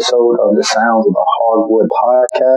episode of the Sounds of the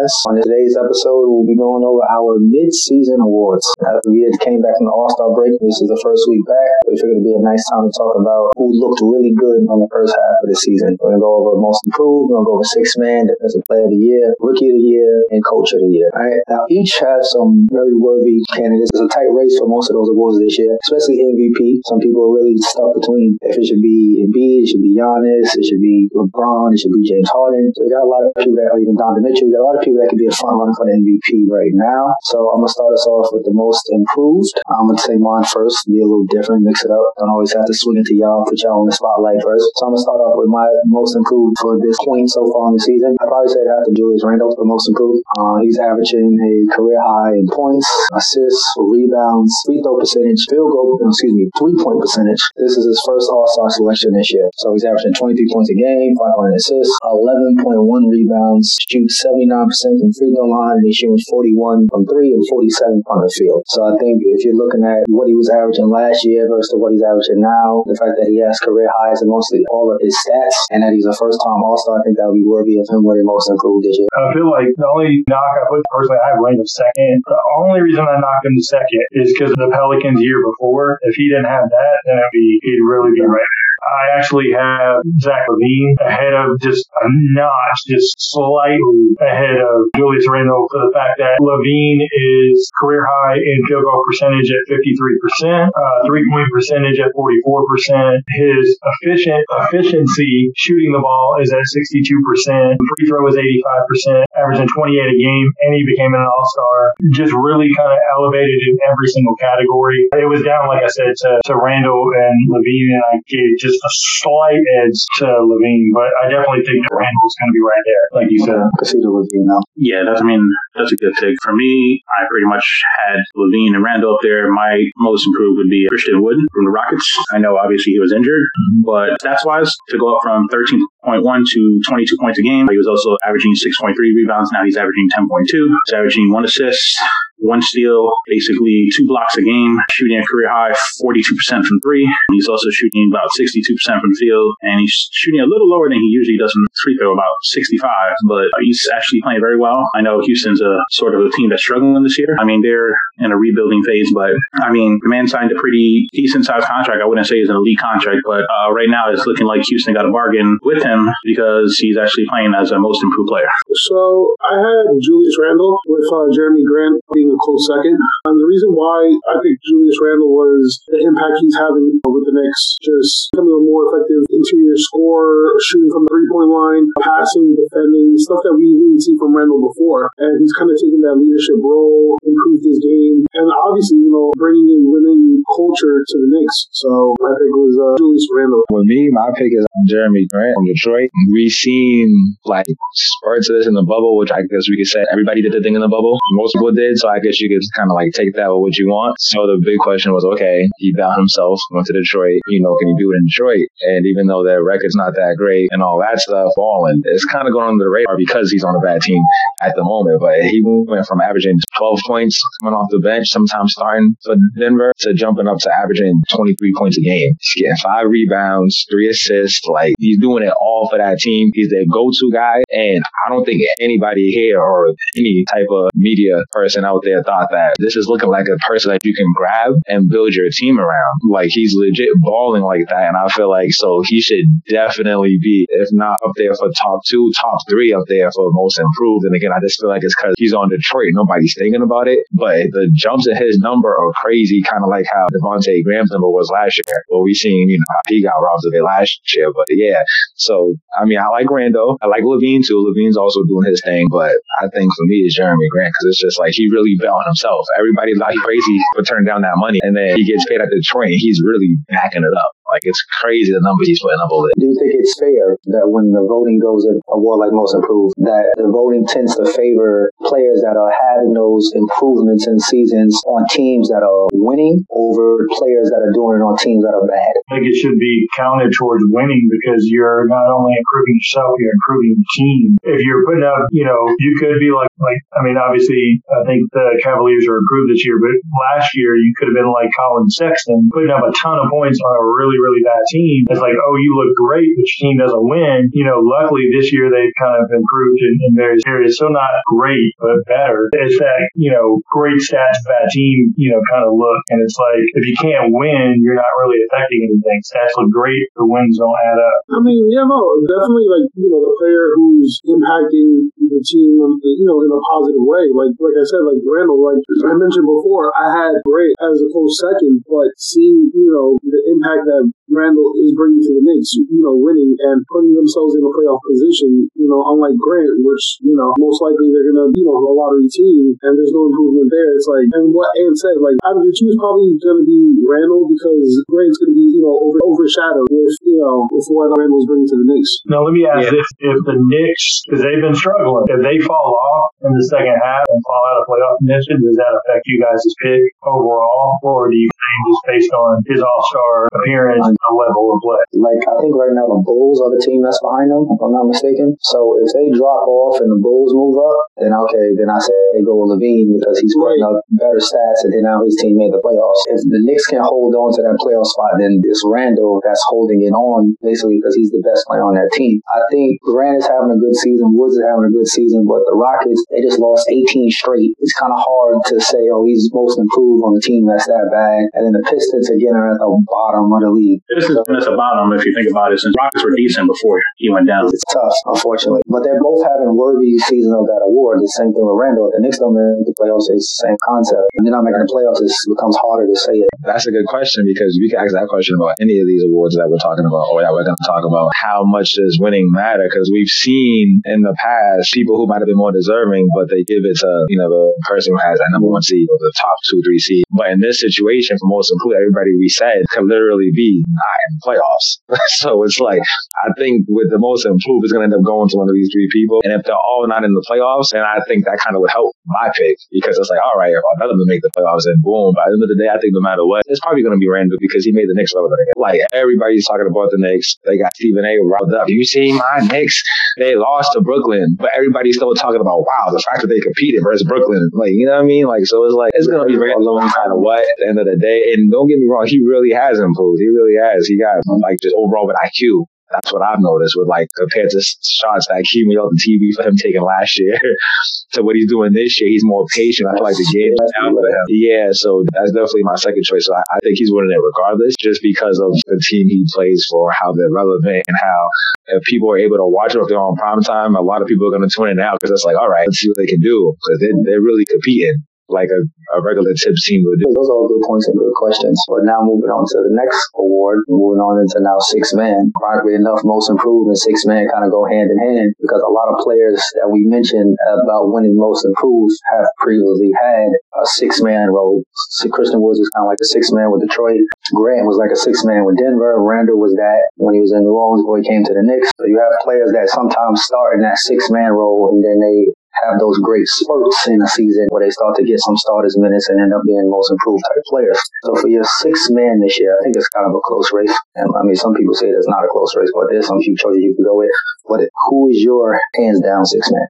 Podcast. On today's episode, we'll be going over our mid-season awards. As we came back from the All-Star break, this is the first week back. We figured it'd be a nice time to talk about who looked really good on the first half of the season. We're gonna go over most improved. We're gonna go over six man, defensive player of the year, rookie of the year, and coach of the year. All right. Now, each have some very worthy candidates. It's a tight race for most of those awards this year, especially MVP. Some people are really stuck between if it should be Embiid, it should be Giannis, it should be LeBron, it should be James Harden. So we got a lot of people that are even Donovan Mitchell. We got a lot of people that could be a fun runner for the MVP right now. So I'm gonna start us off with the most improved. I'm gonna say mine first, be a little different, mix it up. Don't always have to swing it to y'all, put y'all on the spotlight first. So I'm gonna start off with my most improved for this point so far in the season. I probably say to Julius Randle for most improved. Uh, he's averaging a career high in points, assists, rebounds, free throw percentage, field goal, excuse me, three point percentage. This is his first All Star selection this year. So he's averaging 23 points a game, 500 assists, 11.1 rebounds, shoots 79% from free throw line, and he's shooting 41 from three and 47 from the field. So I think if you're looking at what he was averaging last year versus what he's averaging now, the fact that he has career highs in mostly all of his stats, and that he's a first time All Star, I think that would be worthy of him winning most improved this year. I feel like the only knock I put personally, I have Randle second. The only reason I knocked him second is because of the Pelicans year before. If he didn't have that, then it'd be, he'd really be right I actually have Zach LaVine ahead of just a notch, just slightly ahead of Julius Randle for the fact that LaVine is career high in field goal percentage at 53%, uh, three point percentage at 44%. His efficient efficiency shooting the ball is at 62%. Free throw is 85%, averaging 28 a game, and he became an all star. Just really kind of elevated in every single category. It was down, like I said, to, to Randle and LaVine, and I gave just just a slight edge to LaVine, but I definitely think that Randle's going to be right there, like you said. I can see the LaVine now. Yeah, that's, I mean, that's a good take. For me, I pretty much had LaVine and Randle up there. My most improved would be Christian Wood from the Rockets. I know obviously he was injured, mm-hmm. but stats wise, to go up from 13.1 to 22 points a game, he was also averaging 6.3 rebounds. Now he's averaging 10.2. He's averaging one assist, one steal, basically two blocks a game, shooting a career high 42% from three. He's also shooting about 62% from the field, and he's shooting a little lower than he usually does from free throw, about 65, but he's actually playing very well. I know Houston's a sort of a team that's struggling this year. I mean, they're in a rebuilding phase, but I mean, the man signed a pretty decent sized contract. I wouldn't say it's an elite contract, but uh, right now it's looking like Houston got a bargain with him because he's actually playing as a most improved player. So I had Julius Randle with uh, Jerami Grant being a close second. And the reason why I think Julius Randle was the impact he's having with the Knicks, just becoming a more effective interior score, shooting from the three point line, passing, defending, stuff that we didn't see from Randle before. And he's kind of taking that leadership role, improved his game, and obviously, you know, bringing in winning culture to the Knicks. So my pick was uh, Julius Randle. For me, my pick is Jerami Grant from Detroit. We've seen like spurts of this in the bubble, which I guess we could say everybody did the thing in the bubble. Most people did. So I guess you could kind of like take that with what you want. So the big question was, okay, he bound himself, went to Detroit. You know, can he do it in Detroit? And even though their record's not that great and all that stuff, falling, it's kind of going under the radar because he's on a bad team at the moment. But he went from averaging 12 points coming off the bench, sometimes starting for Denver, to jumping up to averaging 23 points a game. He's getting five rebounds, three assists. Like he's doing it all for that team. He's their go-to guy. And I don't think anybody here or any type of media person out there thought that this is looking like a person that you can grab and build your team around. Like he's legit balling like that. And I feel like so he should definitely be, if not up there for top two, top three up there for most improved. And again, I just feel like it's because he's on Detroit. Nobody's thinking about it. But the jumps in his number are crazy, kind of like how Devontae Graham's number was last year. Well, we seen, you know, he got robbed of it last year. But yeah, so I mean, I like Randle. I like LaVine too. LaVine's also doing his thing. But I think for me, it's Jerami Grant because it's just like he really bet on himself. Everybody's like crazy for turning down that money. And then he gets paid at the train. He's really backing it up. Like it's crazy the numbers he's putting up over there. Do you think it's fair that when the voting goes in a war like most improved, that the voting tends to favor players that are having those improvements in seasons on teams that are winning over players that are doing it on teams that are bad? I think it should be counted towards winning because you're not only improving yourself, you're improving the team. If you're putting up, you know, you could be like, like I mean, obviously, I think the Cavaliers are improved this year, but last year you could have been like Collin Sexton, putting up a ton of points on a really really bad team. It's like, oh, you look great, but your team doesn't win. You know, luckily this year they've kind of improved in, in various areas. So not great, but better. It's that, you know, great stats, bad team, you know, kind of look. And it's like, if you can't win, you're not really affecting anything. Stats look great, the wins don't add up. I mean, yeah, no, definitely like, you know, the player who's impacting the team, um, you know, in a positive way. Like, like I said, like Randle, like I mentioned before, I had Gray as a close second, but seeing, you know, the impact that Randle is bringing to the Knicks, you know, winning and putting themselves in a playoff position, you know, unlike Grant, which, you know, most likely they're going to, you know, a lottery team and there's no improvement there. It's like, and what Ann said, like, out of the two is probably going to be Randle because Grant's going to be, you know, over, overshadowed with, you know, with what Randle's bringing to the Knicks. Now, let me ask yeah. if, if the Knicks, because they've been struggling, if they fall off in the second half and fall out of playoff contention, does that affect you guys' pick overall? Or do you think just based on his all-star appearance level of play. Like I think right now the Bulls are the team that's behind them, if I'm not mistaken. So if they drop off and the Bulls move up, then okay, then I say they go with LaVine because he's putting up better stats and then now his team made the playoffs. If the Knicks can hold on to that playoff spot, then it's Randle that's holding it on basically because he's the best player on that team. I think Grant is having a good season, Woods is having a good season, but the Rockets they just lost 18 straight. It's kind of hard to say, oh, he's most improved on the team that's that bad, and then the Pistons again are at the bottom of the league. This is this about him if you think about it, since Rockets were decent before he went down. It's tough, unfortunately. But they're both having worthy season of that award. The same thing with Randle. The Knicks don't make the playoffs. It's the same concept. And they're not making the playoffs. It becomes harder to say it. That's a good question because we can ask that question about any of these awards that we're talking about or that we're going to talk about. How much does winning matter? Because we've seen in the past people who might have been more deserving, but they give it to, you know, the person who has that number one seed or the top two, three seed. But in this situation, for most include everybody we said could literally be nine playoffs. so it's like, I think with the most improved, it's going to end up going to one of these three people. And if they're all not in the playoffs, then I think that kind of would help my pick because it's like, all right, if of them make the playoffs, then boom. By the end of the day, I think no matter what, it's probably going to be Randle because he made the Knicks relevant again. Like everybody's talking about the Knicks. They got Stephen A. riled up. You see my Knicks? They lost to Brooklyn, but everybody's still talking about, wow, the fact that they competed versus Brooklyn. Like, you know what I mean? Like, so it's like, it's going to be Randle no matter what at the end of the day. And don't get me wrong, he really has improved. He really has. He got like just overall with IQ. That's what I've noticed with like compared to shots that accumulate on the TV for him taking last year to what he's doing this year. He's more patient. I feel like the game is down for him. Yeah, so that's definitely my second choice. So I, I think he's winning it regardless, just because of the team he plays for, how they're relevant, and how if people are able to watch it if they're on prime time, a lot of people are going to tune in out because it's like, all right, let's see what they can do because they, they're really competing like a, a regular tip team would do. Those are all good points and good questions. But now moving on to the next award, moving on into now six men. Ironically enough, most improved and six men kind of go hand in hand because a lot of players that we mentioned about winning most improved have previously had a six man role. So Christian Woods was kind of like a six man with Detroit. Grant was like a six man with Denver. Randle was that when he was in New Orleans before he came to the Knicks. So you have players that sometimes start in that six man role and then they have those great spurts in a season where they start to get some starters minutes and end up being most improved type players. So for your six man this year, I think it's kind of a close race. And I mean, some people say it's not a close race, but there's some few choices you can go with. But who is your hands down six man?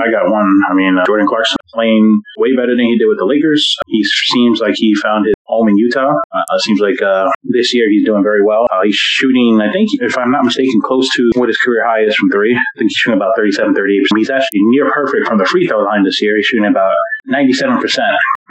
I got one. I mean, uh, Jordan Clarkson playing way better than he did with the Lakers. He seems like he found his home in Utah. Uh, seems like uh, this year he's doing very well. Uh, he's shooting, I think, if I'm not mistaken, close to what his career high is from three. I think he's shooting about 37, 38. He's actually near perfect from the free throw line this year. He's shooting about 97%,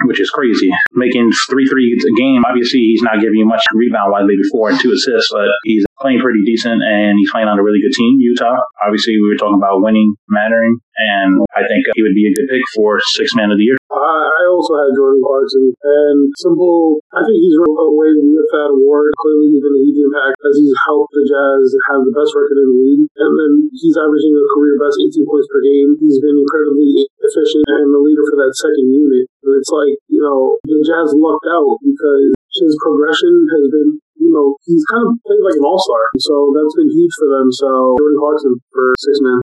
which is crazy. Making three threes a game. Obviously, he's not giving you much rebound widely before and two assists, but he's playing pretty decent and he's playing on a really good team, Utah. Obviously, we were talking about winning mattering, and I think he would be a good pick for six man of the year. I also had Jordan Clarkson, and simple. I think he's run away with that award. Clearly, he's been a huge impact as he's helped the Jazz have the best record in the league, and then he's averaging a career best 18 points per game. He's been incredibly efficient and the leader for that second unit. And it's like you know the Jazz lucked out because his progression has been you know, he's kind of played like an all star. So that's been huge for them. So Jordan Clarkson for six man.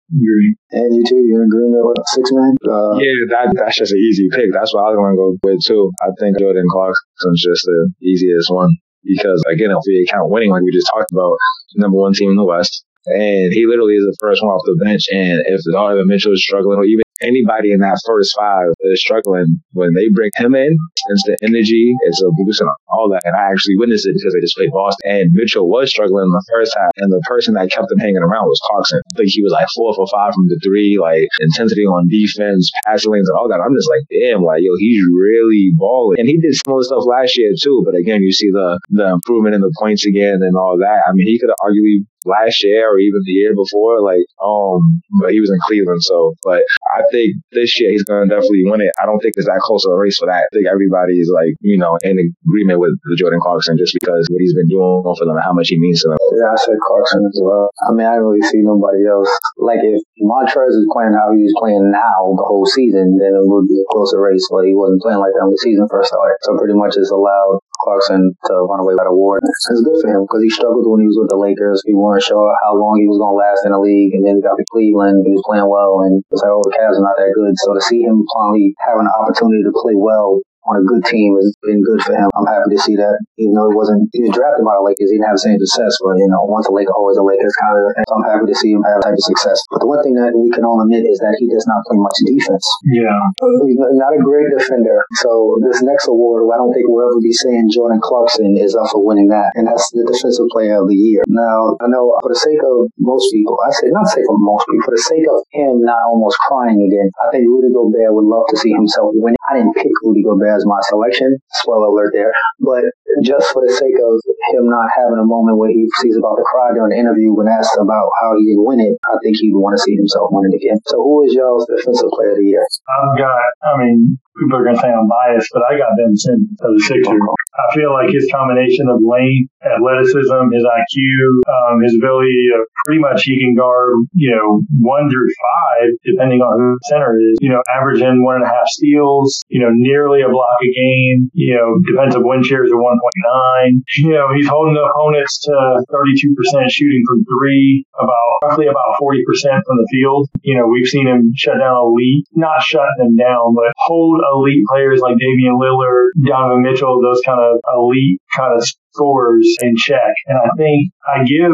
And you too, you're in agreement with six man? Uh, yeah, that, that's just an easy pick. That's what I was going to go with too. I think Jordan Clarkson's just the easiest one. Because again, if we count winning, like we just talked about, number one team in the West, and he literally is the first one off the bench. And if the Donovan Mitchell is struggling, or even anybody in that first five that is struggling, when they bring him in, it's the energy, it's a boost and all that. And I actually witnessed it because they just played Boston. And Mitchell was struggling in the first half, and the person that kept him hanging around was Clarkson. I think he was like four for five from the three, like intensity on defense, passing lanes, and all that. I'm just like, damn, like yo, he's really balling. And he did the stuff last year too. But again, you see the the improvement in the points again and all that. I mean, he could have arguably last year or even the year before. Like, um, but he was in Cleveland. So, but I think this year he's going to definitely win it. I don't think it's that close of a race for that. I think everybody is like, you know, in agreement with the Jordan Clarkson just because what he's been doing for them and how much he means to them. Yeah, I said Clarkson as well. I mean, I didn't really see nobody else. Like, if Montrez is playing how he's playing now the whole season, then it would be a closer race, but he wasn't playing like that when the season first started. So pretty much it's allowed Clarkson to uh, run away with that award. It's good for him because he struggled when he was with the Lakers. We weren't sure how long he was going to last in the league, and then he got to Cleveland. He was playing well, and it was like, oh, the Cavs are not that good. So to see him finally have an opportunity to play well on a good team has been good for him. I'm happy to see that. Even though he wasn't he was drafted by the Lakers, he didn't have the same success. But you know, once a Laker, always a Lakers kind of. So I'm happy to see him have that type of success. But the one thing that we can all admit is that he does not play much defense. Yeah. He's not a great defender. So this next award, I don't think we'll ever be saying Jordan Clarkson is up for winning that, and that's the Defensive Player of the Year. Now I know for the sake of most people, I say not sake of most people, for the sake of him not almost crying again, I think Rudy Gobert would love to see himself win. I didn't pick Rudy Gobert as my selection. Spoiler alert there. But just for the sake of him not having a moment where he sees about to cry during the interview when asked about how he didn't win it, I think he'd want to see himself win it again. So who is y'all's defensive player of the year? I've got, I mean, people are going to say I'm biased, but I got Ben Simmons as a Sixer. I feel like his combination of length, athleticism, his IQ, um, his ability to pretty much he can guard, you know, one through five, depending on who the center is, you know, averaging one and a half steals, you know, nearly a block a game, you know, defensive win shares are 1.9. You know, he's holding opponents to 32% shooting from three, about roughly about 40% from the field. You know, we've seen him shut down elite, not shut them down, but hold elite players like Damian Lillard, Donovan Mitchell, those kind of elite kind of scores in check. And I think I give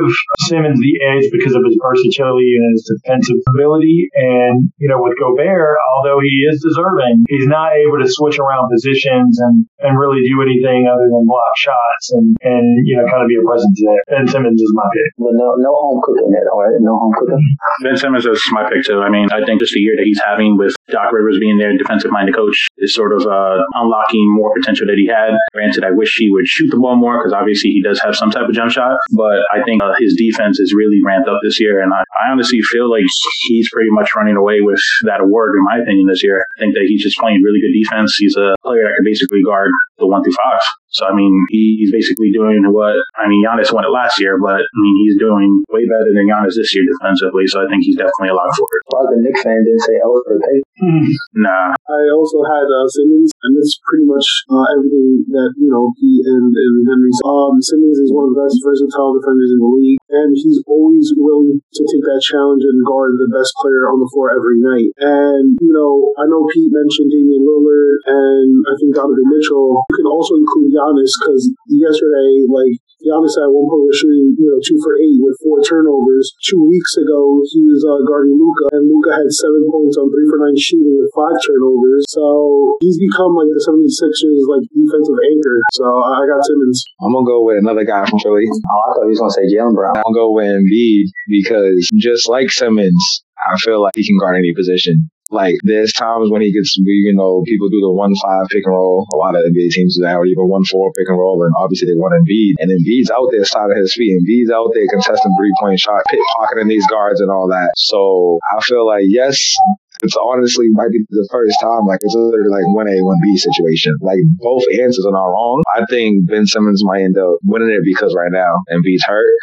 Simmons the edge because of his versatility and his defensive ability. And, you know, with Gobert, although he is deserving, he's not able to switch around positions and, and really do anything other than block shots and, and, you know, kind of be a presence there. Ben Simmons is my pick. But no, no home cooking there, all right? No home cooking. Ben Simmons is my pick too. I mean, I think just the year that he's having with Doc Rivers being their defensive minded coach is sort of uh, unlocking more potential that he had. Granted, I wish he would shoot the ball more because obviously he does have some type of jump shot, but I think uh, his defense is really ramped up this year. And I, I honestly feel like he's pretty much running away with that award, in my opinion, this year. I think that he's just playing really good defense. He's a player that can basically guard the one through five. So, I mean, he's basically doing what, I mean, Giannis won it last year, but I mean, he's doing way better than Giannis this year defensively. So I think he's definitely a lot for it. Well, the Knicks fan didn't say Elfrid Payton. Nah. I also had uh, Simmons, and it's pretty much uh, everything that you know he and, and Henry. Um, Simmons is one of the best versatile defenders in the league, and he's always willing to take that challenge and guard the best player on the floor every night. And you know, I know Pete mentioned Damian Lillard, and I think Donovan Mitchell. You can also include Giannis because yesterday, like Giannis at one point was shooting, you know, two for eight with four turnovers. Two weeks ago, he was uh, guarding Luka, and Luka had seven points on three for nine shooting with five turnovers. So he's become like the 76ers like defensive anchor. So I got Simmons. I'm gonna go with another guy from Philly. Oh, I thought he was going to say Jaylen Brown. I'm gonna go with Embiid because just like Simmons, I feel like he can guard any position. Like there's times when he gets, you know, people do the one five pick and roll. A lot of NBA teams do that, or even one four pick and roll, and obviously they want Embiid. And Embiid's out there side of his feet. Embiid's out there contesting three point shot, pit pocketing these guards and all that. So I feel like yes, it's honestly might be the first time like it's literally like one A, one B situation. Like both answers are not wrong. I think Ben Simmons might end up winning it because right now Embiid's hurt.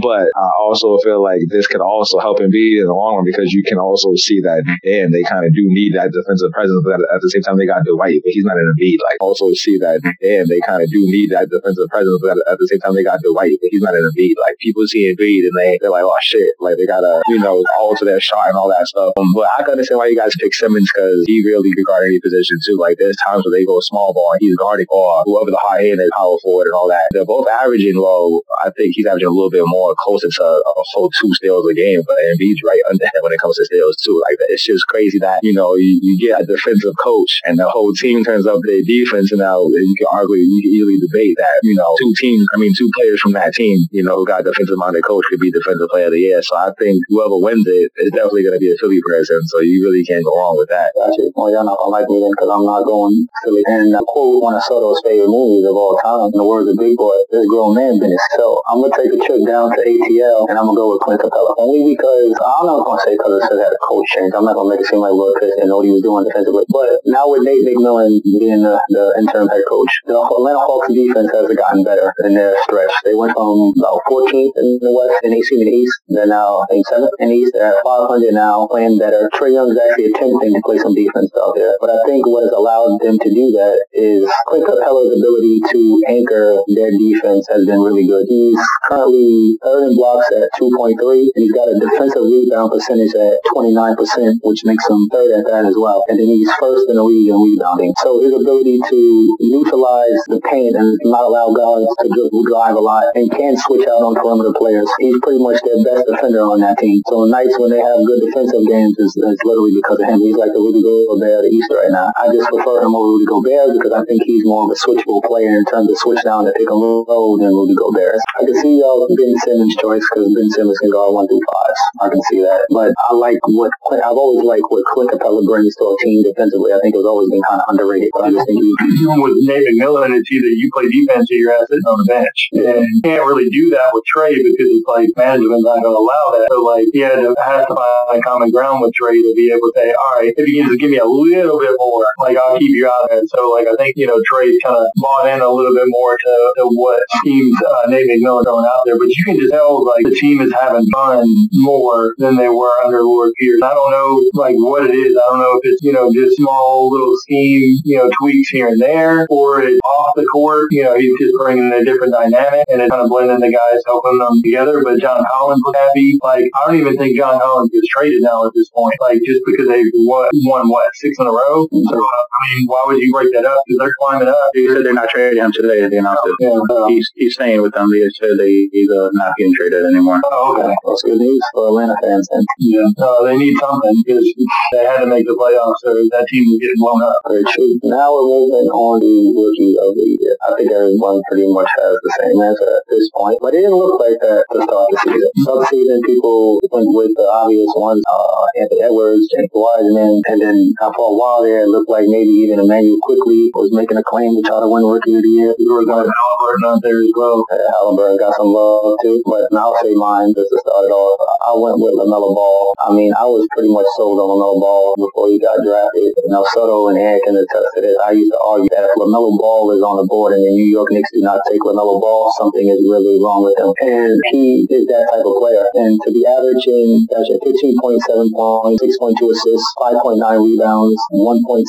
But I also feel like this could also help Embiid in the long run because you can also see that damn they kind of do need that defensive presence, but at the same time they got Dwight, but he's not in Embiid. Like also see that damn they kind of do need that defensive presence, but at the same time they got Dwight, but he's not in Embiid. Like people see Embiid and they they're like oh shit, like they gotta you know alter their shot and all that stuff. Um, but I can understand why why you guys pick Simmons because he really can guard any position too. Like there's times where they go small ball and he's guarding or whoever the high end is power forward and all that. They're both averaging low. I think he's averaging a little bit more closer to a whole two steals a game, but Embiid's right under him when it comes to steals too. Like it's just crazy that you know you, you get a defensive coach and the whole team turns up their defense, and now you can argue, you can easily debate that you know two teams, I mean two players from that team, you know, who got defensive minded coach could be defensive player of the year. So I think whoever wins it is definitely going to be a Philly person. So you really can't go wrong with that. Gotcha. Well, y'all not gonna like me then because I'm not going Philly. And I quote one of Soto's favorite movies of all time, in the words of Big Boy, this grown man business. So I'm gonna take a trip down to ATL and I'm gonna go with Clint Capela. Only because I'm not gonna say because it says had a coach change. I'm not gonna make it seem like Will Pitts didn't know what he was doing defensively. But now with Nate McMillan being the, the interim head coach, the Atlanta Hawks defense has gotten better in their stretch. They went from about 14th in the West and 18th in the East. They're now I think 7th in the East. They're at 500 now, playing better. Trae Young is actually attempting to play some defense out there. But I think what has allowed them to do that is Clint Capela's ability to anchor their defense has been really good. He's currently third in blocks at 2.3, and he's got a defensive rebound percentage at 29%, which makes him third at that as well. And then he's first in the league in rebounding. So his ability to neutralize the paint and not allow guards to drive a lot and can switch out on perimeter players. He's pretty much their best defender on that team. So nights when they have good defensive games is, is literally because of him. He's like the Rudy Gobert the East right now. I just prefer him over Rudy Gobert because I think he's more of a switchable player in terms of switch down to pick and roll than Rudy Gobert. I can see y'all Ben Simmons choice because Ben Simmons can guard one through five. I can see that. But I like what I've always liked what Clint Capela brings to a team defensively. I think it's always been kind of underrated. But I just think he, with Nate McMillan, it's either you play defense or you're sitting on the bench. And you can't really do that with Trae because he plays management's not going to allow that. So like had to have to find common ground with Trae to be able to say, all right, if you can just give me a little bit more, like I'll keep you out there. So like I think you know Trae's kind of bought in a little bit more to, to what teams uh, Nate McMillan throwing out there, but you can just tell like the team is having fun more than they were under Lloyd Pierce. I don't know like what it is. I don't know if it's you know just small little scheme you know tweaks here and there, or it's off the court. You know he's just bringing a different dynamic and it's kind of blending the guys, helping them together. But John Collins was happy. Like I don't even think John Collins gets traded now at this point. Like just because they've won, won what six in a row. So I mean, why would you break that up? Because they're climbing up. They said they're not trading him today. They announced it. Yeah, uh, He's he's staying with them. They said they he's uh, not getting traded anymore. oh, okay. that's good news for Atlanta fans. And Yeah, uh, they need something because they had to make the playoffs, so that team was getting blown up. very true. Now we're moving on to rookie of the year. I think everyone pretty much has the same answer at this point, but it didn't look like that to start the season. Subseason, people went with the obvious ones, uh, Anthony Edwards, James Wiseman, and then uh, for a while there, it looked like maybe even Immanuel Quickley was making a claim to try to win rookie of the year. We were going Halliburton out there as well. Uh, Halliburton got some love too, but I'll say mine just to start it off. I went with LaMelo Ball. I mean, I was pretty much sold on LaMelo Ball before he got drafted. You know, Soto and Ant can attest to this. I used to argue that if LaMelo Ball is on the board and the New York Knicks do not take LaMelo Ball, something is really wrong with him. And he is that type of player. And to be averaging, gosh, 15.7 points, 6.2 assists, 5.9 rebounds, 1.6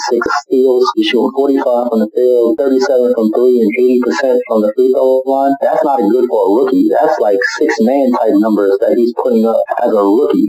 steals, he's shooting 45 from the field, 37 from three, and 80% from the free throw line. That's not good for a rookie. That's like six man type numbers that he's putting up as a rookie.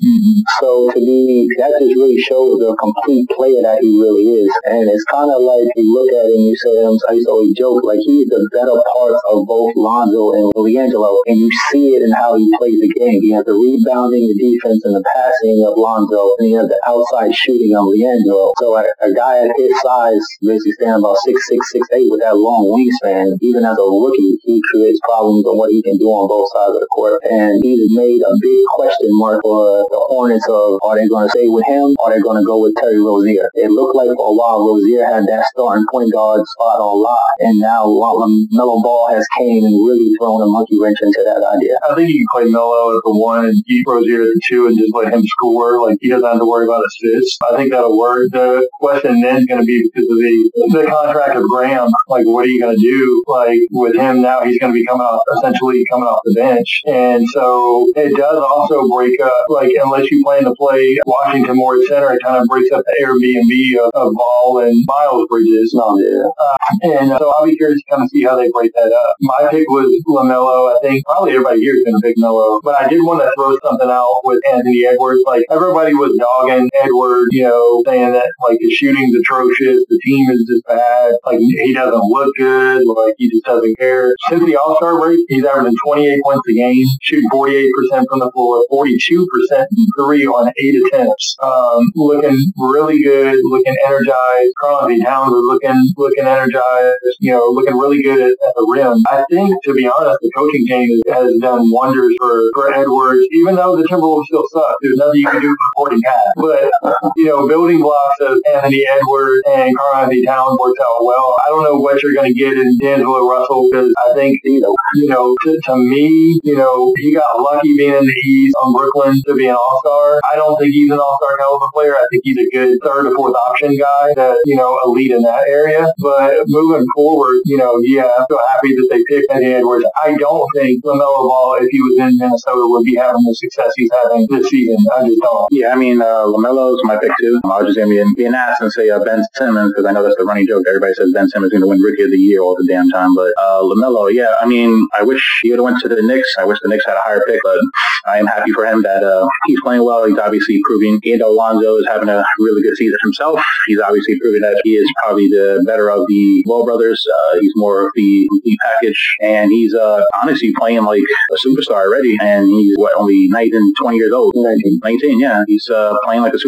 So to me, that just really shows the complete player that he really is. And it's kind of like you look at him, you say, I used to always joke, like he's the better parts of both Lonzo and LiAngelo, and you see it in how he plays the game. He has the rebounding, the defense, and the passing of Lonzo, and he has the outside shooting of LiAngelo. So a, a guy at his size, basically standing about six six six eight with that long wingspan, even as a rookie, he creates problems on what he can do on both sides of the court. And he's made a big question mark for the Hornets of are they going to stay with him are they going to go with Terry Rozier? It looked like for a while Rozier had that starting point guard spot on lock, and now Melo Ball has came and really thrown a monkey wrench into that idea. I think you can play Melo at the one and Rozier at the two and just let him score. Like he doesn't have to worry about assists. I think that'll work. The question then is going to be because of the the contract of Graham. Like, what are you going to do? Like with him now, he's going to be coming off essentially coming off the bench, and so it does also break up. Like unless you plan to play Washington more at center, it kind of breaks up the Airbnb of, of Ball and Miles Bridges. No, yeah. Uh, and so I'll be curious to kind of see how they break that up. My pick was LaMelo. I think probably everybody here is going to pick Melo, but I did want to throw something out with Anthony Edwards. Like everybody was dogging Edwards, you know, saying that like his shooting's atrocious, the team is just bad, like he doesn't look good, like he just doesn't care. Since the All Star break, he's averaging 28 points a game, shooting 48% from the floor, 42% three on eight attempts. Um, looking really good, looking energized. Karl-Anthony Towns is looking looking energized, you know, looking really good at, at, the rim. I think, to be honest, the coaching change has done wonders for, for Edwards, even though the Timberwolves still suck. There's nothing you can do for supporting that. But, you know, building blocks of Anthony Edwards and Karl-Anthony Towns works out well. I don't know what you're going to get in D'Angelo Russell because I think, you know, you know, to, to me, you know, he got lucky being in the East on Brooklyn to be an all-star. I don't think he's an all-star caliber player. I think he's a good third or fourth option guy that, you know, elite in that area. But moving forward, you know, yeah, I'm so happy that they picked Anthony Edwards. I don't think LaMelo Ball, if he was in Minnesota, would be having the success he's having this season. I just don't. Yeah, I mean, uh, LaMelo's my pick too. I was just going to be, be an ass and say uh, Ben Simmons because I know that's the running joke. Everybody says Ben Simmons is going to win Rookie of the Year all the damn time. But uh, LaMelo, yeah, I mean, I wish he would have went to the Knicks. I wish the Knicks had a higher pick, but I am happy for him that uh, he's playing well. He's obviously proving, and Alonzo is having a really good season himself. He's obviously proving that he is probably the better of the Wall brothers. Uh, he's more of the complete package, and he's uh, honestly playing like a superstar already. And he's what only 19, 20 years old. 19, 19 yeah. He's uh, playing like a superstar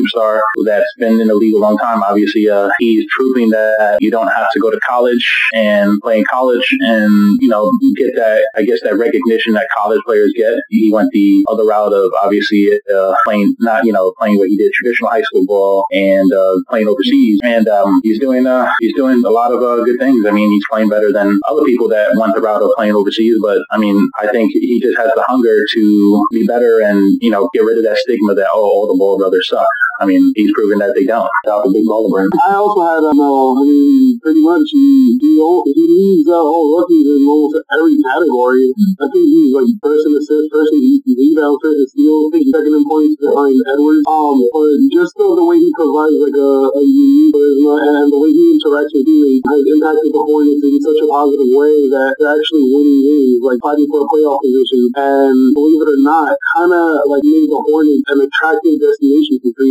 that's been in the league a long time. Obviously, uh, he's proving that you don't have to go to college and play in college and you know get that. I guess that recognition that college players get. He went the other route of obviously uh, playing not you know playing what he did traditional high school ball and uh, playing overseas. And um, he's doing uh, he's doing a lot of uh, good things. I mean, he's playing better than other people that went the route of playing overseas. But I mean, I think he just has the hunger to be better and you know get rid of that stigma that oh all the Ball brothers suck. I mean, he's proven that they don't. Without the big brand. I also had um, uh, I mean, pretty much he he, he leads uh, all rookies in almost every category. I think he's like first in assists, first in rebounds, first in steals, I think second in points behind Edwards. Um, but just the, the way he provides like a, a unique charisma and the way he interacts with teammates has impacted the Hornets in such a positive way that they're actually winning games, like fighting for a playoff position. And believe it or not, kind of like made the Hornets an attractive destination for free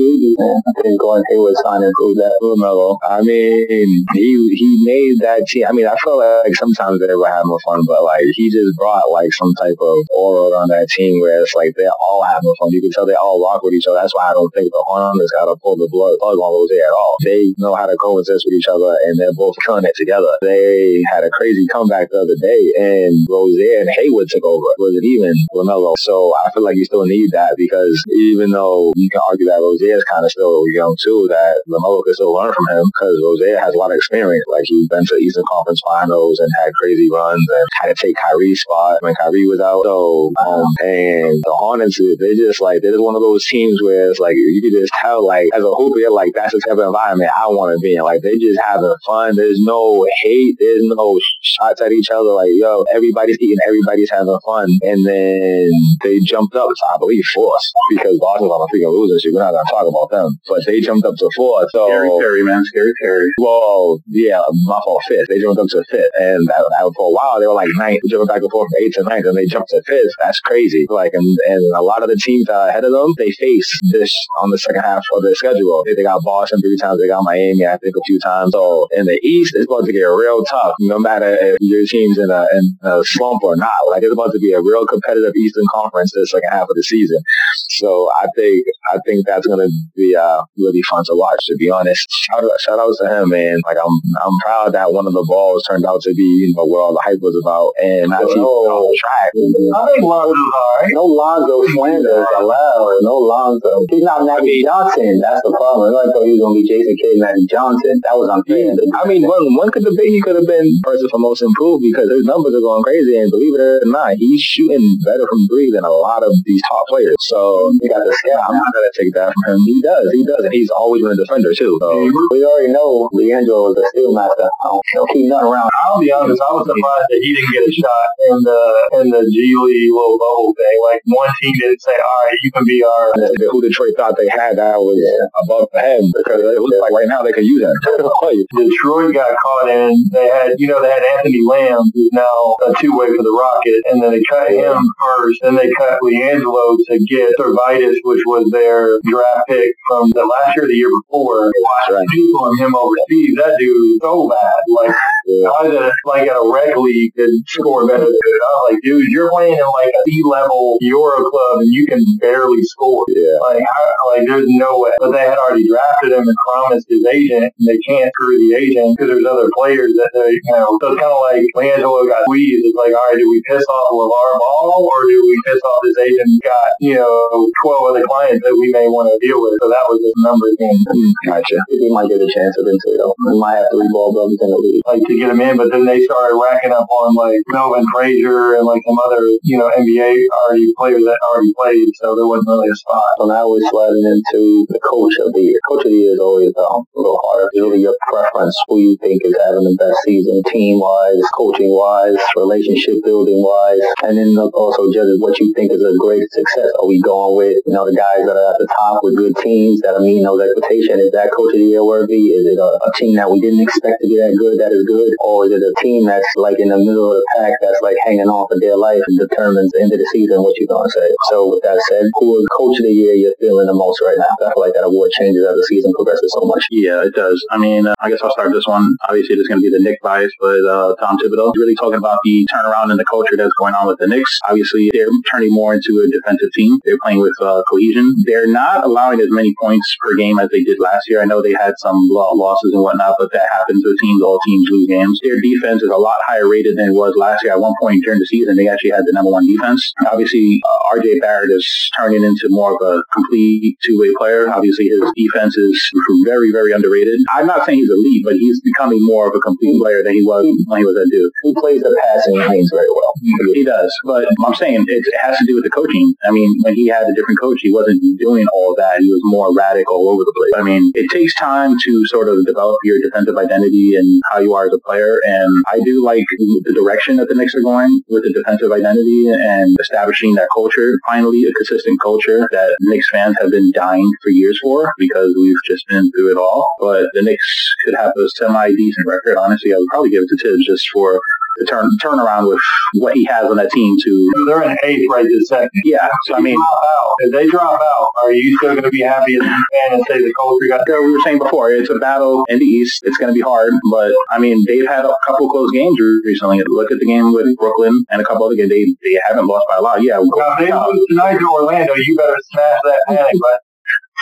Gordon Hayward signed improved that. LaMelo. I mean, he he made that team. I mean, I felt like sometimes they were having fun, but like he just brought like some type of aura on that team where it's like they're all having fun. You can tell they all rock with each other. That's why I don't think the Hornets got to pull the blood plug on Rose at all. They know how to coexist with each other, and they're both killing it together. They had a crazy comeback the other day, and Rozier and Hayward took over. Was it even LaMelo? So I feel like you still need that because even though you can argue that Rozier is kind of still young too, that LaMelo can still learn from him because Rozier has a lot of experience. Like he's been to Eastern Conference Finals and had crazy runs and had to take Kyrie's spot when Kyrie was out. So um, and the Hornets, they just like they're just one of those teams where it's like you can just tell like as a hooper, like that's the type of environment I want to be in. Like they're just having fun. There's no hate. There's no shots at each other. Like yo, everybody's eating, everybody's having fun. And then they jumped up to I believe fourth because Boston's on a freaking losing streak. We're not gonna talk about them, but they jumped up to fourth. So Scary Terry, man, scary Terry. Well, yeah, my fault fifth. They jumped up to fifth, and that, that, for a while they were like ninth, jumping back and forth from eighth to ninth, and they jumped to fifth. That's crazy. Like, and, and a lot of the teams that are ahead of them, they face this on the second half of their schedule. They, they got Boston three times, they got Miami, I think, a few times. So in the East, it's about to get real tough, no matter if your team's in a, in a slump or not. Like, it's about to be a real competitive Eastern Conference the second half of the season. So I think I think that's be uh, really fun to watch. To be honest, shout out, shout out to him, man. Like I'm I'm proud that one of the balls turned out to be you know what all the hype was about, and I see on track. I think Lonzo's alright. No Lonzo slander is allowed. No Lonzo. He's not Magic Johnson. That's the problem. I thought he was gonna be Jason Kidd, Magic Johnson. That was unfair. I mean, one one could debate he could have been person for most improved because his numbers are going crazy, and believe it or not, he's shooting better from three than a lot of these top players. So he got the skill. I'm not gonna take that from him. He does, he does, and he's always been a defender too. So mm-hmm. we already know Leandro is a steal master. I don't, keep nothing around. I'll be honest, I was surprised that he didn't get a shot in the in the G League little bubble thing. Like one team didn't say, "All right, you can be are. Who Detroit thought they had that was above the head because it looks like right now they could use that. Detroit got caught in. They had, you know, they had Anthony Lamb, who's now a two-way for the Rocket, and then they cut him first. Then they cut LiAngelo to get Sirvydis, which was their draft pick from the last year, or the year before. Right. People on him overseas, that dude so bad. Like I was at, like at a rec league and score better than it. I was like, dude, you're playing in like a C level Euro club and you can barely score. Yeah. Like, I- like there's no way. But they had already drafted him and promised his agent, and they can't screw the agent because there's other players that they, you know. So it's kind of like LiAngelo got squeezed. It's like, all right, do we piss off LeVar Ball or do we piss off this agent? Got you know 12 other clients that we may want to deal with. So that was his number game. Hmm, gotcha. He might get a chance eventually, though. He might have ball brothers in the league. like to get him in, but then they started racking up on like Melvin Frazier and like some other, you know, NBA already players that already played, so there wasn't really a spot. So now we're sliding into the coach of the year. Coach of the year is always um, a little harder. It's really your preference. Who you think is having the best season, team-wise, coaching-wise, relationship building-wise, and then also just what you think is a great success. Are we going with, you know, the guys that are at the top with good teams that are meeting those expectations? Is that coach of the year worthy? Is it a, a team that we didn't expect to be that good that is good? Or is it a team that's like in the middle of the pack that's like hanging on for dear life and determines the end of the season what you're going to say? So with that said, who is coach of the year you're feeling the most right now? I feel like that award changes as the season progresses so much. Yeah, it does. I mean, uh, I guess I'll start this one. Obviously, there's going to be the Knick bias, but uh, Tom Thibodeau really talking about the turnaround in the culture that's going on with the Knicks. Obviously, they're turning more into a defensive team. They're playing with uh, cohesion. They're not allowing as many points per game as they did last year. I know they had some losses and whatnot, but that happens with teams. All teams lose games. Their defense is a lot higher rated than it was last year. At one point during the season, they actually had the number one defense. Obviously, uh, RJ Barrett is turning into more of a complete two-way player. Obviously, his defense is very, very underrated. I'm not saying he's elite, but he's becoming more of a complete player than he was when he was at Duke. He plays the passing lanes very well. He does, but I'm saying it, it has to do with the coaching. I mean, when he had a different coach, he wasn't doing all that. He was more erratic all over the place. I mean, it takes time to sort of develop your defensive identity and how you are as a player. And I do like the direction that the Knicks are going with the defensive identity and establishing that culture. Finally, a consistent culture that Knicks fans have been dying for years for because we've just been through it all. But the Knicks could have a semi-decent record. Honestly, I would probably give it to Thibs just for turn turnaround with what he has on that team to They're in eighth right this second. yeah. So I mean, out. If they drop out, are you still going to be happy as a fan and say the culture got yeah, we were saying before, it's a battle in the East. It's going to be hard, but I mean, they've had a couple close games recently. Look at the game with Brooklyn and a couple other games. They they haven't lost by a lot. Yeah, Now, if they lose tonight to Orlando, you better smash that panic button.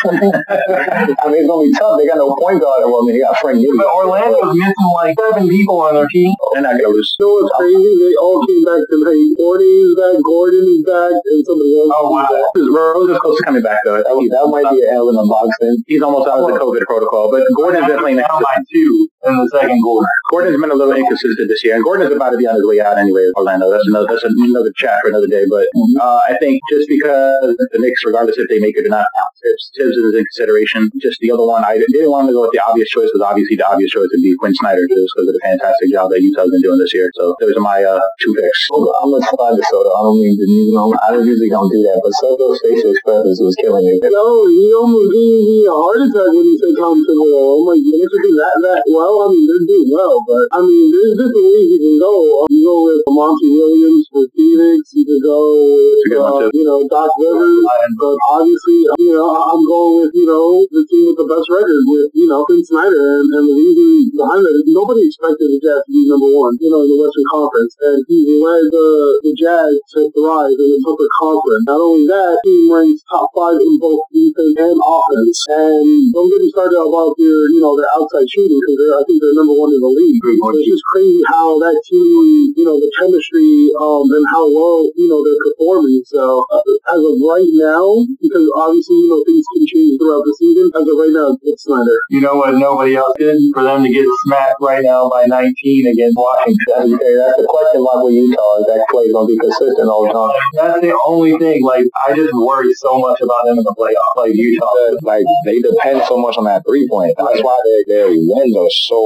I mean, it's gonna be tough. They got no point guard. Well, I mean, they got Frank Nitty. But Orlando's missing like seven people on their team. they're not going to lose. You know what's crazy? They all came back tonight. Courtney is back, Gordon is back, and somebody else. Oh, wow. Rose is close to coming back though. That, that might be an L in the box. He's almost out of the COVID protocol, but Gordon's been playing. down by two in the second quarter. Gordon's been a little inconsistent this year, and Gordon's about to be on his way out anyway. Orlando. That's another that's another chat for another day. But uh, I think just because the Knicks, regardless if they make it or not, Thibs, Thibs is in consideration. Just the other one, I didn't want to go with the obvious choice because obviously the obvious choice would be Quin Snyder just because of the fantastic job that Utah's been doing this year. So those are my uh, two picks. I'm gonna slide to Soto. I don't mean to, you know, I usually don't do that, but Soto's facial expressions was killing me. No, he almost gave me a heart attack when he said Tom Thibodeau. I'm like, the Knicks are doing that, that well. I mean, they're doing well, but I mean, there's different ways you can go. Um, you go with Monty Williams for Phoenix. You could go with, a good one, uh, you know, Doc Rivers. But obviously, you know, I- I'm going with, you know, the team with the best record with, you know, Quin Snyder. And, and the reason behind that is nobody expected the Jazz to be number one, you know, in the Western Conference. And he's led the, the Jazz to thrive in the Tucker Conference. Not only that, he ranks top five in both defense and offense. And don't get me started about their, you know, their outside shooting because I think they're number one in the league. It's just crazy how that team, you know, the chemistry, um, and how well, you know, they're performing. So uh, as of right now, because obviously, you know, things can change throughout the season. As of right now, it's Snyder. You know what nobody else did? For them to get smacked right now by 19 against Washington. Okay, That's the question mark with Utah. Is that Klay's going to be consistent all the time? That's the only thing. Like, I just worry so much about them in the playoffs. Like, Utah. Like they depend so much on that three point. That's why their, their wins are so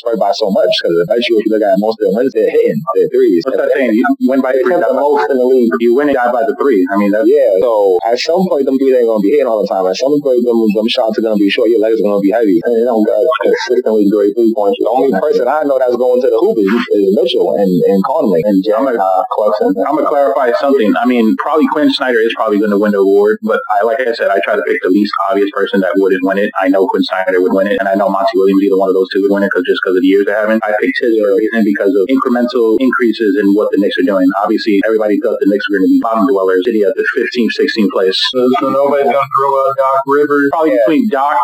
spread by so much. Because eventually, if you look at most of their wins, they're hitting their threes. What's that saying? You win by three. the most in the league. You win it by the three. I mean, that's, Yeah, so at some point, them threes ain't gonna be hitting all the time. At some point, them, them shots are gonna be short. Your legs are gonna be heavy. And they don't got consistently great three points. The only person I know that's going to the hoop is, is Mitchell and, and Conley. and Jam and uh, Clarkson. I'm gonna clarify something. I mean, probably Quin Snyder is probably going to win the award, but I, like I said, I try to pick the least obvious person that wouldn't win it. I know Quin Snyder would win it, and I know Monty Williams, either one of those two would win it, cause just because of the years they haven't. I picked his for a reason because of incremental increases in what the Knicks are doing. Obviously, everybody thought the Knicks were going to be bottom dwellers, sitting at the 15th, 16th place. So, so nobody's going to Doc Rivers. Probably between Doc,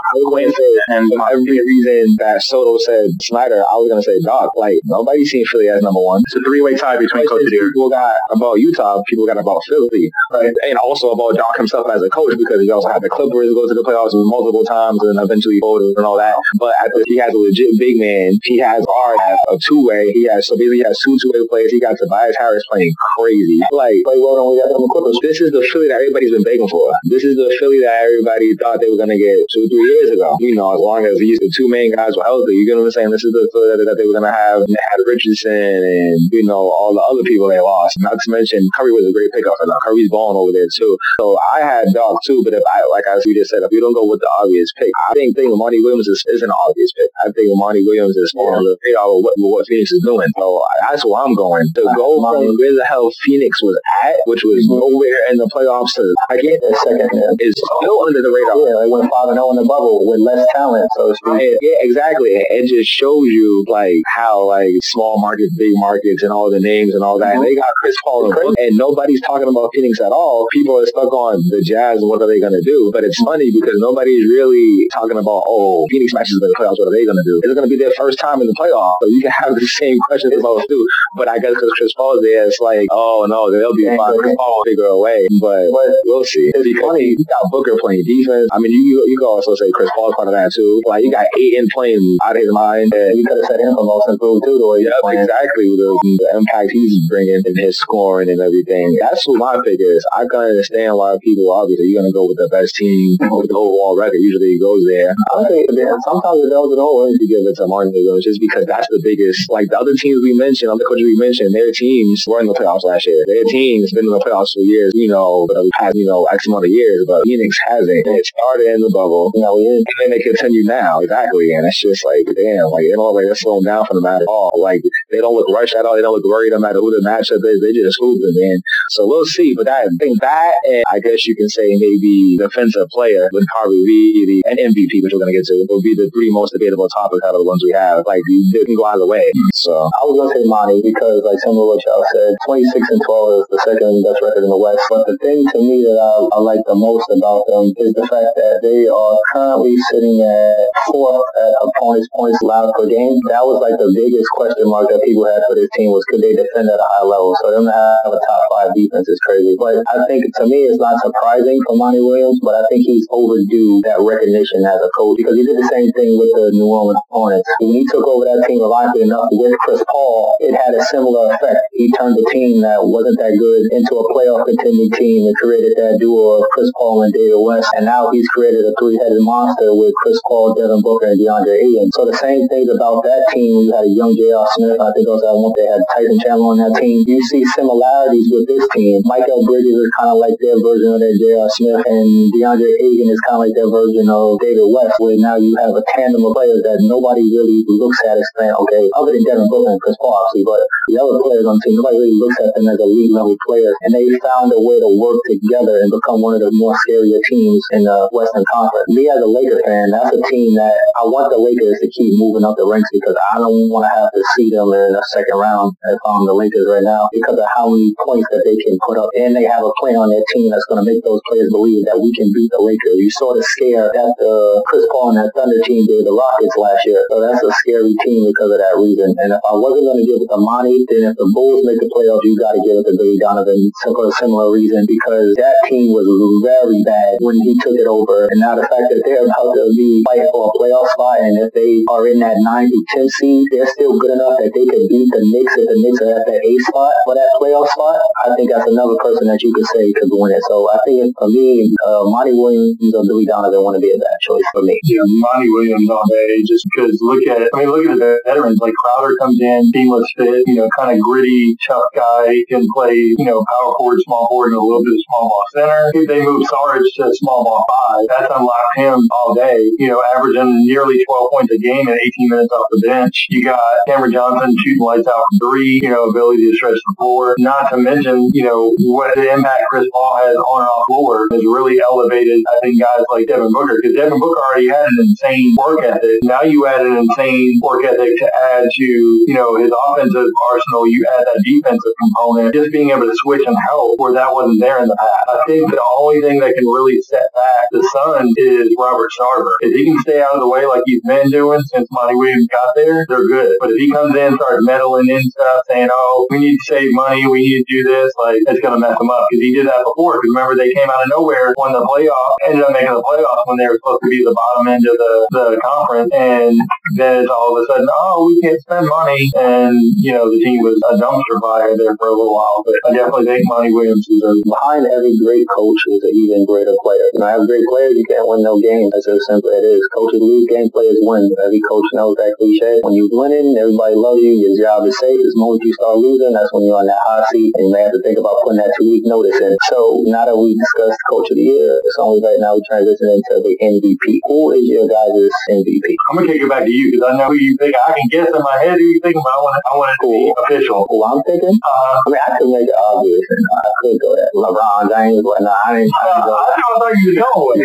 and every reason that Soto said Snyder, I was gonna say Doc. Like nobody's seen Philly as number one. it's a three-way tie between Coach Adair. People got about Utah, people got about Philly, right? and also about Doc himself as a coach because he also had the Clippers go to the playoffs multiple times and eventually folded and all that. But at the, he has a legit big man. He has Art as a two-way. He has so basically he has two two-way players. He got Tobias Harris playing crazy. Like Play well, got them Clippers. this is the Philly that everybody's been begging for. This is the Philly that everybody thought they were going to get two, three years ago. You know, as long as these the two main guys were healthy, you get what I'm saying? This is the Philly that, they were going to have. And they had Richardson and, you know, all the other people they lost. Not to mention, Curry was a great pickup for them. Uh, Curry's balling over there, too. So I had Doc, too, but if I, like as we just said, if you don't go with the obvious pick, I think, think Monty Williams is, is an obvious pick. I think Monty Williams is on the radar with what, with what Phoenix is doing. So that's where I'm going. To go from where the hell Phoenix was at, which was mm-hmm. nowhere in the playoffs to I get That second, yeah. is still under the radar. Yeah, they went 5 and 0 in the bubble with less talent, so to speak. And, yeah, exactly. It just shows you like how like small markets, big markets, and all the names and all that. And mm-hmm. they got Chris Paul mm-hmm. and, Book, and nobody's talking about Phoenix at all. People are stuck on the Jazz and what are they going to do? But it's mm-hmm. funny because nobody's really talking about oh Phoenix matches in the playoffs. What are they going to do? It's going to be their first time in the playoffs, so you can have the same questions about too. But I guess because Chris Paul's there, it's like oh no, they'll be fine. Chris Paul will figure a way, but But we'll see. It's funny. You got Booker playing defense. I mean, you you, you can also say Chris Paul's part of that too. Like you got Ayton playing out of his mind. And, we could have said him for most improved too, the way Yep, playing. exactly. The, the impact he's bringing in his scoring and everything. That's what my pick is. I can understand why people obviously you're gonna go with the best team with the overall record. Usually he goes there. I think sometimes it does it always. To give it to Monty Williams just because that's the biggest. Like the other teams we mentioned, other coaches we mentioned, their teams were in the playoffs last year. Their team's been in the playoffs for years. You know, for the past you know X amount of years. But Phoenix hasn't. And it started in the bubble. You know. And then they continue now, exactly. And it's just like, damn, like, you know, like they're slowing down for the matter at all. Like, they don't look rushed at all. They don't look worried no matter who the matchup is. They just hooping, man. So we'll see. But I think that, and I guess you can say maybe defensive player would probably be the, an MVP, which we're going to get to, will be the three most debatable topics out of the ones we have. Like, you can go out of the way. So, I was gonna say Monty because, like similar to what y'all said, 26 and 12 is the second best record in the West. But the thing to me that I, I like the most about them is the fact that they are currently sitting at fourth at opponents' points allowed per game. That was like the biggest question mark that people had for this team was could they defend at a high level. So them to have a top five defense is crazy. But I think to me it's not surprising for Monty Williams, but I think he's overdue that recognition as a coach because he did the same thing with the New Orleans opponents. When he took over that team reliably enough with Chris Paul, it had a similar effect. He turned a team that wasn't that good into a playoff contending team and created that duo of Chris Paul and David West. And now he's created a three-headed monster with Chris Paul, Devin Booker, and DeAndre Ayton. So the same things about that team. You had a young J.R. Smith. I think also at one they had Tyson Chandler on that team. You see similarities with this team. Mikal Bridges is kind of like their version of that J.R. Smith, and DeAndre Ayton is kind of like their version of David West, where now you have a tandem of players that nobody really looks at as saying, okay, other than Devin Booker and Chris Paul, obviously, but the other players on the team, nobody really looks at them as elite level players, and they found a way to work together and become one of the more scarier teams in the Western Conference. Me as a Laker fan, that's a team that I want the Lakers to keep moving up the ranks because I don't want to have to see them in a second round if I'm the Lakers right now because of how many points that they can put up, and they have a player on their team that's going to make those players believe that we can beat the Lakers. You saw the scare that the Chris Paul and that Thunder team did the Rockets last year, so that's a scary team because of that reason. And if I wasn't going to give it to Monty, then if the Bulls make the playoffs, you got to give it to Billy Donovan for a similar reason because that team was very bad when he took it over. And now the fact that they're about to be fighting for a playoff spot, and if they are in that 9 to 10 seed, they're still good enough that they could beat the Knicks if the Knicks are at that 8 spot for that playoff spot. I think that's another person that you could say could win it. So I think for me, uh, Monty Williams or Billy Donovan want to be a bad choice for me. Yeah, Monty Williams all day, just because look at, I mean, look at the veterans. Like Crowder comes in, seamless fit, you know, kind of gritty, tough guy, can play, you know, power forward, small forward, and a little bit of small ball center. They move Sarge small ball five, that's unlocked him all day, you know, averaging nearly 12 points a game and 18 minutes off the bench. You got Cameron Johnson shooting lights out from three, you know, ability to stretch the floor. Not to mention, you know, what the impact Chris Paul has on and off floor has really elevated, I think, guys like Devin Booker, because Devin Booker already had an insane work ethic. Now you add an insane work ethic to add to, you know, his offensive arsenal. You add that defensive component, just being able to switch and help where that wasn't there in the past. I think the only thing that can really set back the Suns is Robert Sarver. If he can stay out of the way like he's been doing since Monty Williams got there, they're good. But if he comes in, starts meddling in stuff, saying, "Oh, we need to save money, we need to do this," like it's gonna mess him up because he did that before. Because remember, they came out of nowhere, won the playoff, ended up making the playoffs when they were supposed to be the bottom end of the the conference, and then it's all of a sudden, oh, we can't spend money, and you know the team was a dumpster fire there for a little while. But I definitely think Monty Williams is a Behind every great coach is an even greater player. You know, have great players, you can't win no game. That's how simple as it is. Coaches lose game, players win. Every coach knows that cliche. When you're winning, everybody loves you. Your job is safe. The moment you start losing, that's when you're on that hot seat, and you may have to think about putting that two-week notice in. So now that we discussed Coach of the Year, it's only right now we transition into the MVP. Who is your guys' MVP? I'm gonna kick it back to you because I know who you think. I can guess in my head who you think, but I want I want it to be official. Who I'm thinking? Uh, I mean, I could make it obvious, and I could go that LeBron James, I didn't. I uh, didn't go I thought you were.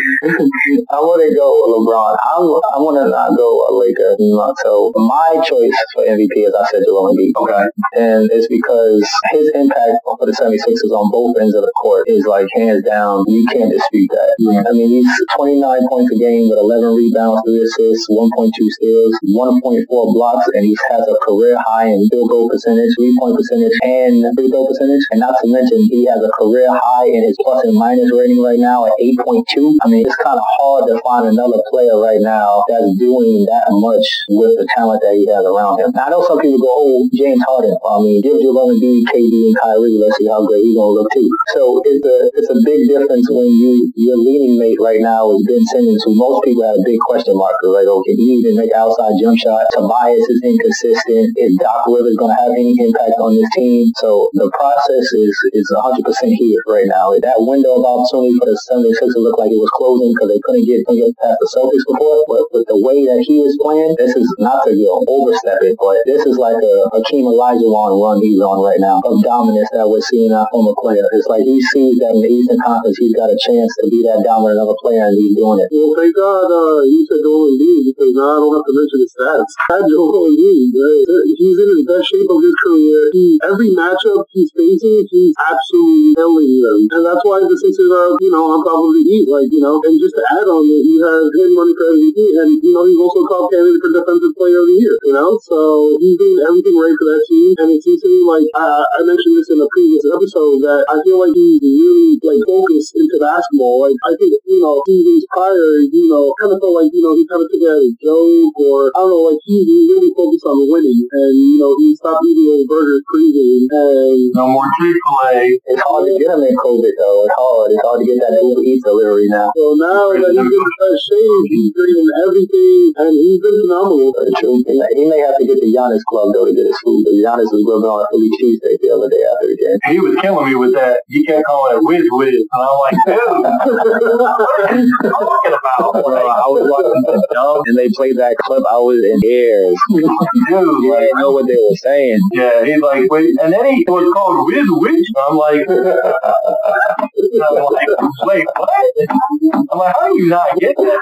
I wouldn't go with LeBron. I'm, I want to not go a Laker. So my choice for MVP, as I said, Joel Embiid. Okay. And it's because his impact for the 76ers on both ends of the court is like hands down. You can't dispute that. Yeah. I mean, he's 29 points a game with 11 rebounds, 3 assists, 1.2 steals, 1.4 blocks, and he has a career high in field goal percentage, three-point percentage, and free throw percentage. And not to mention, he has a career high in his plus and minus rating right now at 8.2. I mean, it's kind of hard to find another player right now that's doing that much with the talent that he has around him. Now, I know some people go, oh, James Harden. I mean, give Joel Embiid, KD, and Kyrie. Let's see how great he's going to look too. So it's a it's a big difference when you your leading mate right now is Ben Simmons, who most people have a big question mark. Like, okay, he even make outside jump shot. Tobias is inconsistent. Is Doc Rivers going to have any impact on this team? So the process is is 100% here right now. That window of opportunity for the 76ers looked like it was closing because they couldn't get, get past the Celtics before. But with the way that he is playing, this is not to go overstep it, but this is like a Hakeem Olajuwon run he's on right now of dominance that we're seeing out from a player. It's like he sees that in the Eastern Conference he's got a chance to be that dominant of a player and he's doing it. Well, thank God uh, you said Joel Embiid because now I don't have to mention his stats. Had Joel Embiid, right? He's in his best shape of his career. He, every matchup he's facing, he's absolutely killing them. And that's why the Sixers are, you know, top the Heat. Like, you know, and just to add on it, you have him running for MVP and, you know, he's also called candidate for Defensive Player of the Year, you know? So he's doing everything right for that team. And it seems to me like, I, I mentioned this in a previous episode, that I feel like he's really, like, focused into basketball. Like, I think, you know, seasons prior, you know, kind of felt like, you know, he kind of took it as a joke or, I don't know, like, he, he really focused on winning. And, you know, he stopped eating those burgers pregame. And, No more Chick-fil-A. It's hard to get him in COVID though. It's hard. It's hard to get that Uber Eats delivery now. So now that he's in the best shape, he's doing everything, and he's been phenomenal. Very true. He may, he may have to get the Giannis club though to get his food. But Giannis was grubbing on a Philly cheesesteak the other day after the game. He was killing me with that. He kept calling it whiz whiz, and I'm like, dude, what are you talking about? Bro, I was watching the dub and they played that clip. I was in tears. Dude, You like, didn't know what they were saying. yeah, he's like, wait, and then he was called whiz whiz. I'm like, I'm like, wait, what? I'm like, how do you not get that?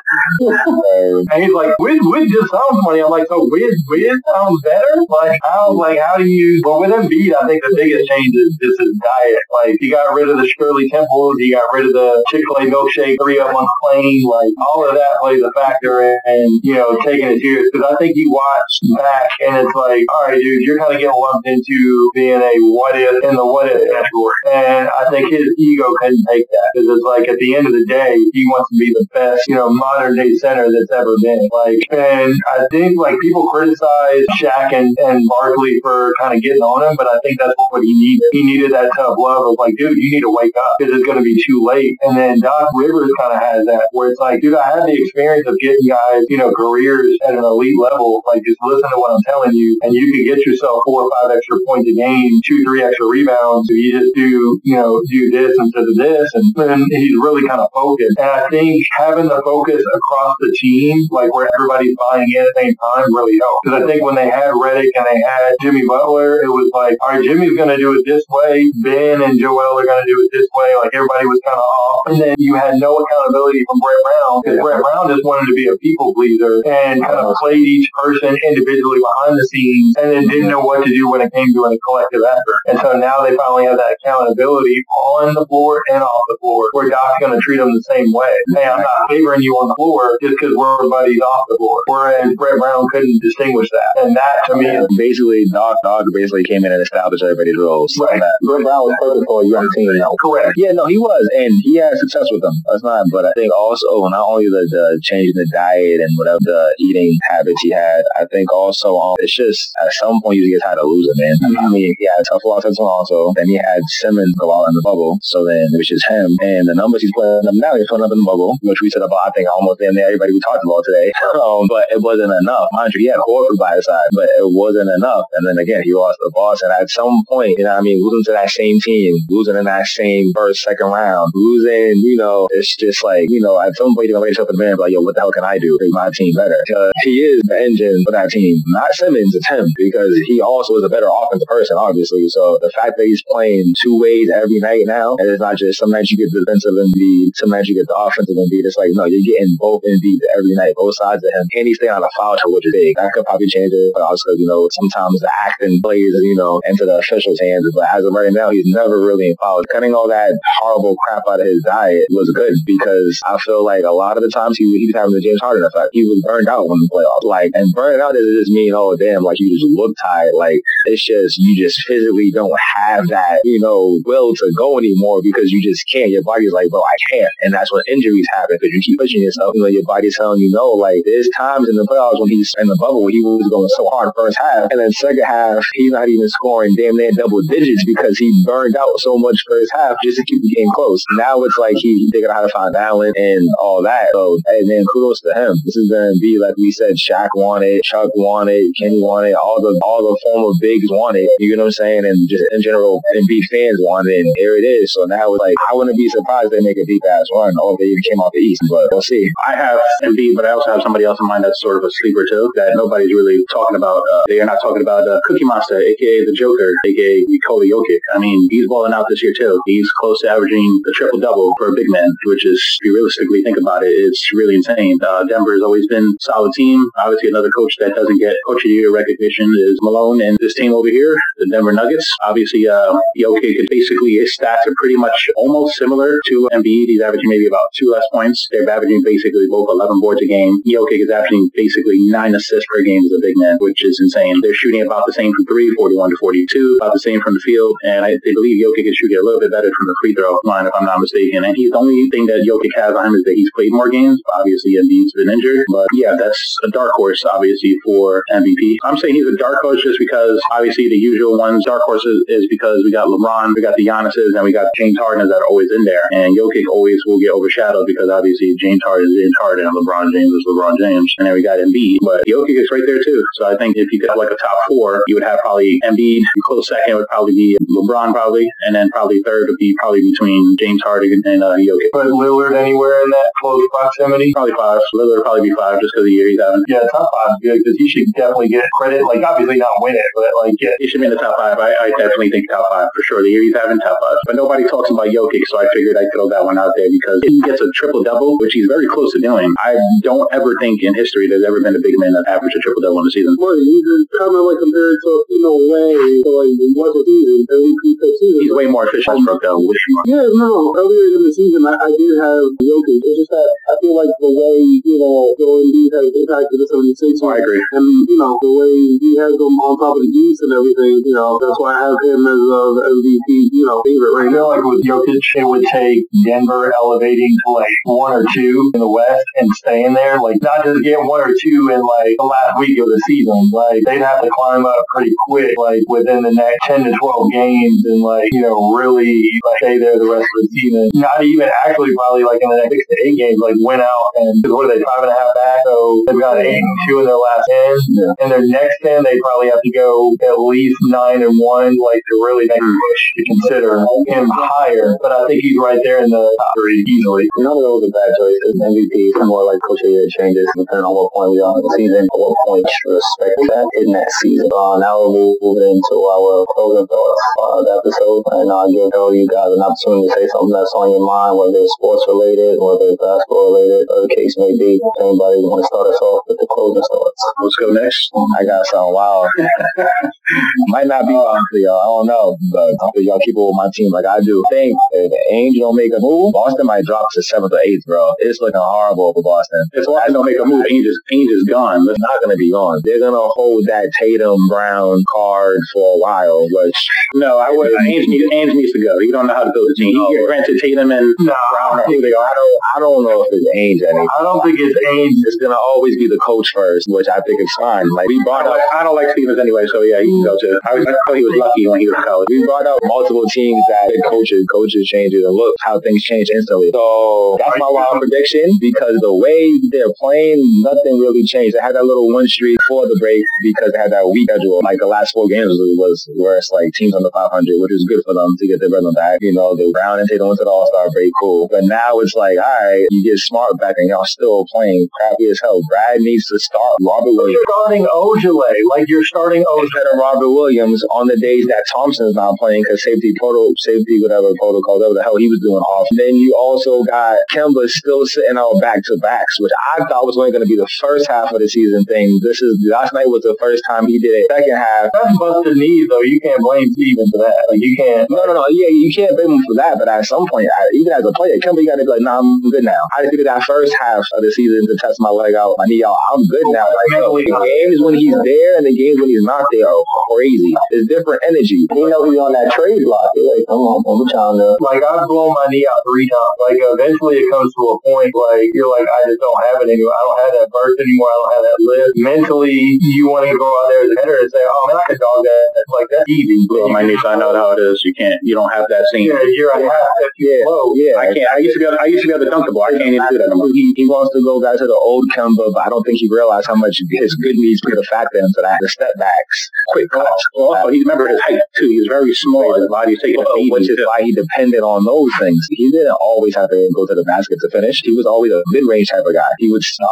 And he's like, whiz whiz just sounds funny. I'm like, so whiz whiz sounds better? Like, how, like, how do you, well, with Embiid, I think the biggest change is just his diet. Like, he got rid of the Shirley Temples, he got rid of the Chick-fil-A milkshake, three them on the plane, like, all of that plays a factor in, in you know, taking it serious. Because I think you watch back and it's like, all right, dude, you're kind of getting lumped into being a what if in the what if category. And I think his ego couldn't take that because it's like at the end of the day, he wants to be the best, you know, modern day center that's ever been. Like, and I think like people criticize Shaq and, and Barkley for kind of getting on him, but I think that's what he needed. He needed that tough love of like, dude, you need to wake up because it's going to be too late. And then Doc Rivers kind of has that where it's like, dude, I had the experience of getting guys, you know, careers at an elite level. Like, just listen to what I'm telling you, and you can get yourself four or five extra points a game, two, three extra rebounds if you just do, you know, do this instead of this. And then he's really kind of focused. And I think having the focus across the team, like where everybody's buying in at the same time, really helped. Because I think when they had Redick and they had Jimmy Butler, it was like, all right, Jimmy's going to do it this way. Ben and Joel are going to do it this way. Like everybody was kind of off. And then you had no accountability from Brett Brown because Brett Brown just wanted to be a people pleaser and kind of played each person individually behind the scenes and then didn't know what to do when it came to a collective effort. And so now they finally have that accountability on the floor and off the floor where Doc's going to treat them the same way. Hey, I'm not favoring you on the floor just because we're buddies off the floor. Whereas Brett Brown couldn't distinguish that. And that to me is basically Doc Doc basically came in and established everybody's roles. Right. Brett Brown was perfect for a young team. Now. correct. Yeah, no, he was, and he had success with them. That's not, but I think also not only the, the changing the diet and whatever the eating habits he had, I think also um, it's just at some point you just get tired of losing, man. I mean, he had tough loss at Toronto, then he had Simmons go out in the bubble, so then it was just him, and the numbers he's playing them now, he's putting up in the bubble, which we said about I think almost damn near everybody we talked about today. um, but it wasn't enough. Mind you, he had Horford by his side, but it wasn't enough. And then again, he lost the Boston at some point. You know, I mean, losing to that same team, losing in that same first, second round, losing. You know, it's just like you know, at some point you're gonna wake up in the and be like, yo, what the hell can I do to make my team better? Because he is the engine for that team, not Simmons. It's him because he also is a better offensive person, obviously. So the fact that he's playing two ways every night now, and it's not just some nights you get defensive Embiid, some nights you get the offensive Embiid. It's like no, you're getting both Embiid every night, both sides of him, and he's staying on the foul trouble, which is big. That could probably change it, but also you know sometimes the acting plays you know into the officials' hands. But as of right now, he's never really in foul. Cutting all that horrible crap out of his diet was good because I feel like a lot of the times he, he was having the James Harden effect. He was burned out when the playoffs. Like, and burned out doesn't just mean, oh damn, like you just look tired. Like it's just you just physically don't have that, you know, will to go anymore because you just can't. Your body's like, I can't. And that's when injuries happen because you keep pushing yourself. You know, your body's telling you no. Like there's times in the playoffs when he's in the bubble he was going so hard first half, and then second half he's not even scoring damn near double digits because he burned out so much first half just to keep the game close. Now it's like he, figured out how to find balance and all that. So and then kudos to him. This is gonna be like we said, Shaq wanted, Chuck wanted, Kenny wanted, all the all the former bigs wanted. You know what I'm saying? And just in general, Embiid fans wanted, and here it is. So now it's like I wouldn't be surprised they make a deep ass run. Oh, they even came off the East, but we'll see. I have Embiid, but I also have somebody else in mind that's sort of a sleeper too, that nobody's really talking about. Uh, they are not talking about uh, Cookie Monster, aka the Joker, aka Nikola Jokic. I mean, he's balling out this year too. He's close to averaging a triple double for a big man, which is, if you realistically think about it, it's really insane. Uh, Denver has always been a solid team. Obviously, another coach that doesn't get coach of the year recognition is Malone, and this team over here, the Denver Nuggets. Obviously, uh, Jokic basically his stats are pretty much almost similar to Embiid. He's averaging maybe about two less points. They're averaging basically both 11 boards a game. Jokic is averaging basically nine assists per game as a big man, which is insane. They're shooting about the same from three, 41 to 42, about the same from the field. And I they believe Jokic is shooting a little bit better from the free throw line, if I'm not mistaken. And he's the only thing that Jokic has on him is that he's played more games. Obviously, Embiid's been injured. But yeah, that's a dark horse, obviously, for MVP. I'm saying he's a dark horse just because obviously the usual ones, dark horses is because we got LeBron, we got the Giannis's, and we got James Harden that are always in there. And Jokic always will get overshadowed because obviously James Harden is James Harden and LeBron James is LeBron James. And then we got Embiid. But Jokic is right there too. So I think if you got like a top four, you would have probably Embiid. Close second would probably be LeBron probably. And then probably third would be probably between James Harden and uh, Jokic. Put Lillard anywhere in that close proximity. Probably five. Lillard would probably be five just because of the year he's having. Yeah, top five is good because he should definitely get credit. Like obviously not win it, but like get. He should be in the top five. I, I definitely think top five for sure. The year he's having top five. But nobody talks about Jokic, so I figured I'd throw that one out there because he gets a triple double, which he's very close to doing, I don't ever think in history there's ever been a big man that averaged a triple double in a season. Well, you can kind of like compare it to, you know, way to like once a season, MVP type season. He's way more efficient stroke though. way more. Yeah, no, earlier in the season, I, I did have Jokic. It's just that I feel like the way, you know, Joel Embiid has impacted the 76ers. Oh, I agree. And, you know, the way he has them on top of the East and everything, you know, that's why I have him as uh, a MVP, you know, favorite I right feel now. like with Jokic, it would take Denver elevating to like one or two in the West and staying there. Like not just get one or two in like the last week of the season. Like they'd have to climb up pretty quick, like within the next ten to twelve games, and like you know really like, stay there the rest of the season. Not even actually probably like in the next six to eight games, like win out and what are they five and a half back? So they've got eight and two in their last ten, yeah. and their next ten they probably have to go at least nine and one, like to really make a push to consider him higher. But I think he's right there in the top three easily. You know, those are bad choices. MVP is more like coach of year changes depending on what point we are in the season, at what point you respect that in that season. Uh, now we're moving into our closing thoughts of the episode, and I'll give all you guys an opportunity to say something that's on your mind, whether it's sports related, whether it's basketball related, whatever the case may be. Anybody want to start us off with the closing thoughts? Let's go next. I got something wild. Might not be wild for y'all. I don't know, but y'all keep it with my team like I do. Think if the Angels don't make a move, Boston might drop to seventh or eighth, bro. It's looking horrible for Boston. If Boston don't make a move, Ainge, Ainge gone. It's not going to be gone. They're going to hold that Tatum Brown card for a while, which no, I would. Ainge needs, Ainge needs to go. He don't know how to build a team. No. He granted Tatum and no, Brown. I, think they, I don't. I don't know if it's Ainge anymore. I don't think it's Ainge. It's going to always be the coach first, which I think is fine. Like we brought I up. I don't like Stevens anyway, so yeah, he can go to, I, was, I thought he was lucky when he was college. We brought up multiple teams that coaches, coaches changes, and look how things change instantly. So that's my wild prediction because the way they're playing, nothing really changed. They had that little one streak for the break because they had that weak schedule. Like the last four games was where it's like teams under 500, which is good for them to get their rhythm back. You know, they Brown and Tatum went to the All-Star break, cool. But now it's like, all right, you get Smart back and y'all still playing crappy as hell. Brad needs to start Robert Williams. You're starting Ojeleye, like you're starting Ojeleye. Of Robert Williams on the days that Thompson's not playing because safety total, safety, whatever protocol, whatever the hell he was doing off. Then you also got Kemba still sitting out back to backs, which I thought was only going to be the first half of the season thing. This is last night was the first time he did it. Second half, that's busted knees though. You can't blame Steven for that. Like you can't. No, no, no. Yeah, you can't blame him for that. But at some point, I, even as a player, Kemba, you got to be like, nah, I'm good now. I just did that first half of the season to test my leg out, my knee out. I'm good now. Like yo, the games when he's there and the games when he's not there are crazy. It's different energy. You know he's on that trade block. You're like, come on, I'm trying to. Like I've blown my knee out three times. Like eventually it comes to a point like you're like I just don't have it anymore. I don't have that burst anymore. I don't have that lift. Mentally, you want to go out there as a hitter and say, oh man, I can dog that. Like that's easy. Well, my niece, I know how it is. You can't. You don't have that same. Yeah, you're a half. Yeah, low. yeah. I can't. I used to be. Able, I used to be able to dunk the ball. I can't even do that anymore. He, he wants to go back to the old Kemba, but I don't think he realized how much his good knees put a factor into that. The step backs, quick cuts. Well, also, he remember his height too. He was very small. His body's taking a beating, which is why he depended on those things. He didn't always have to go to the basket to finish. He was always a mid-range type of guy. He would stop.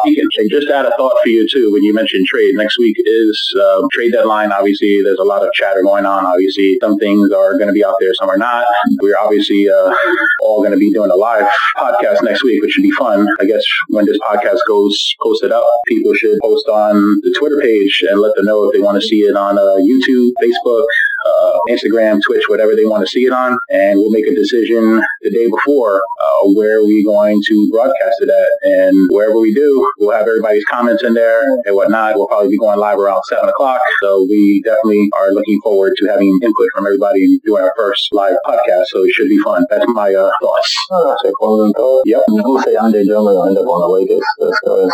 Just add a thought for you too when you mentioned trade. Next week is uh, trade deadline. Obviously, there's a lot of chatter going on. Obviously, some things are going to be out there, some are not. We're obviously uh, all going to be doing a live podcast next week, which should be fun. I guess when this podcast goes posted up, people should post on the Twitter page and let them know if they want to see it on uh, YouTube, Facebook, uh, Instagram, Twitch, whatever they want to see it on, and we'll make a decision the day before uh, where we're going to broadcast it at. And wherever we do, we'll have everybody's comments in there and whatnot. We'll probably be going live around 7 o'clock. So we definitely are looking forward to having input from everybody doing our first live podcast. So it should be fun. That's my uh, thoughts. Oh, that's a closing thought. Yep. Going say Andre Drummond will end up on the Lakers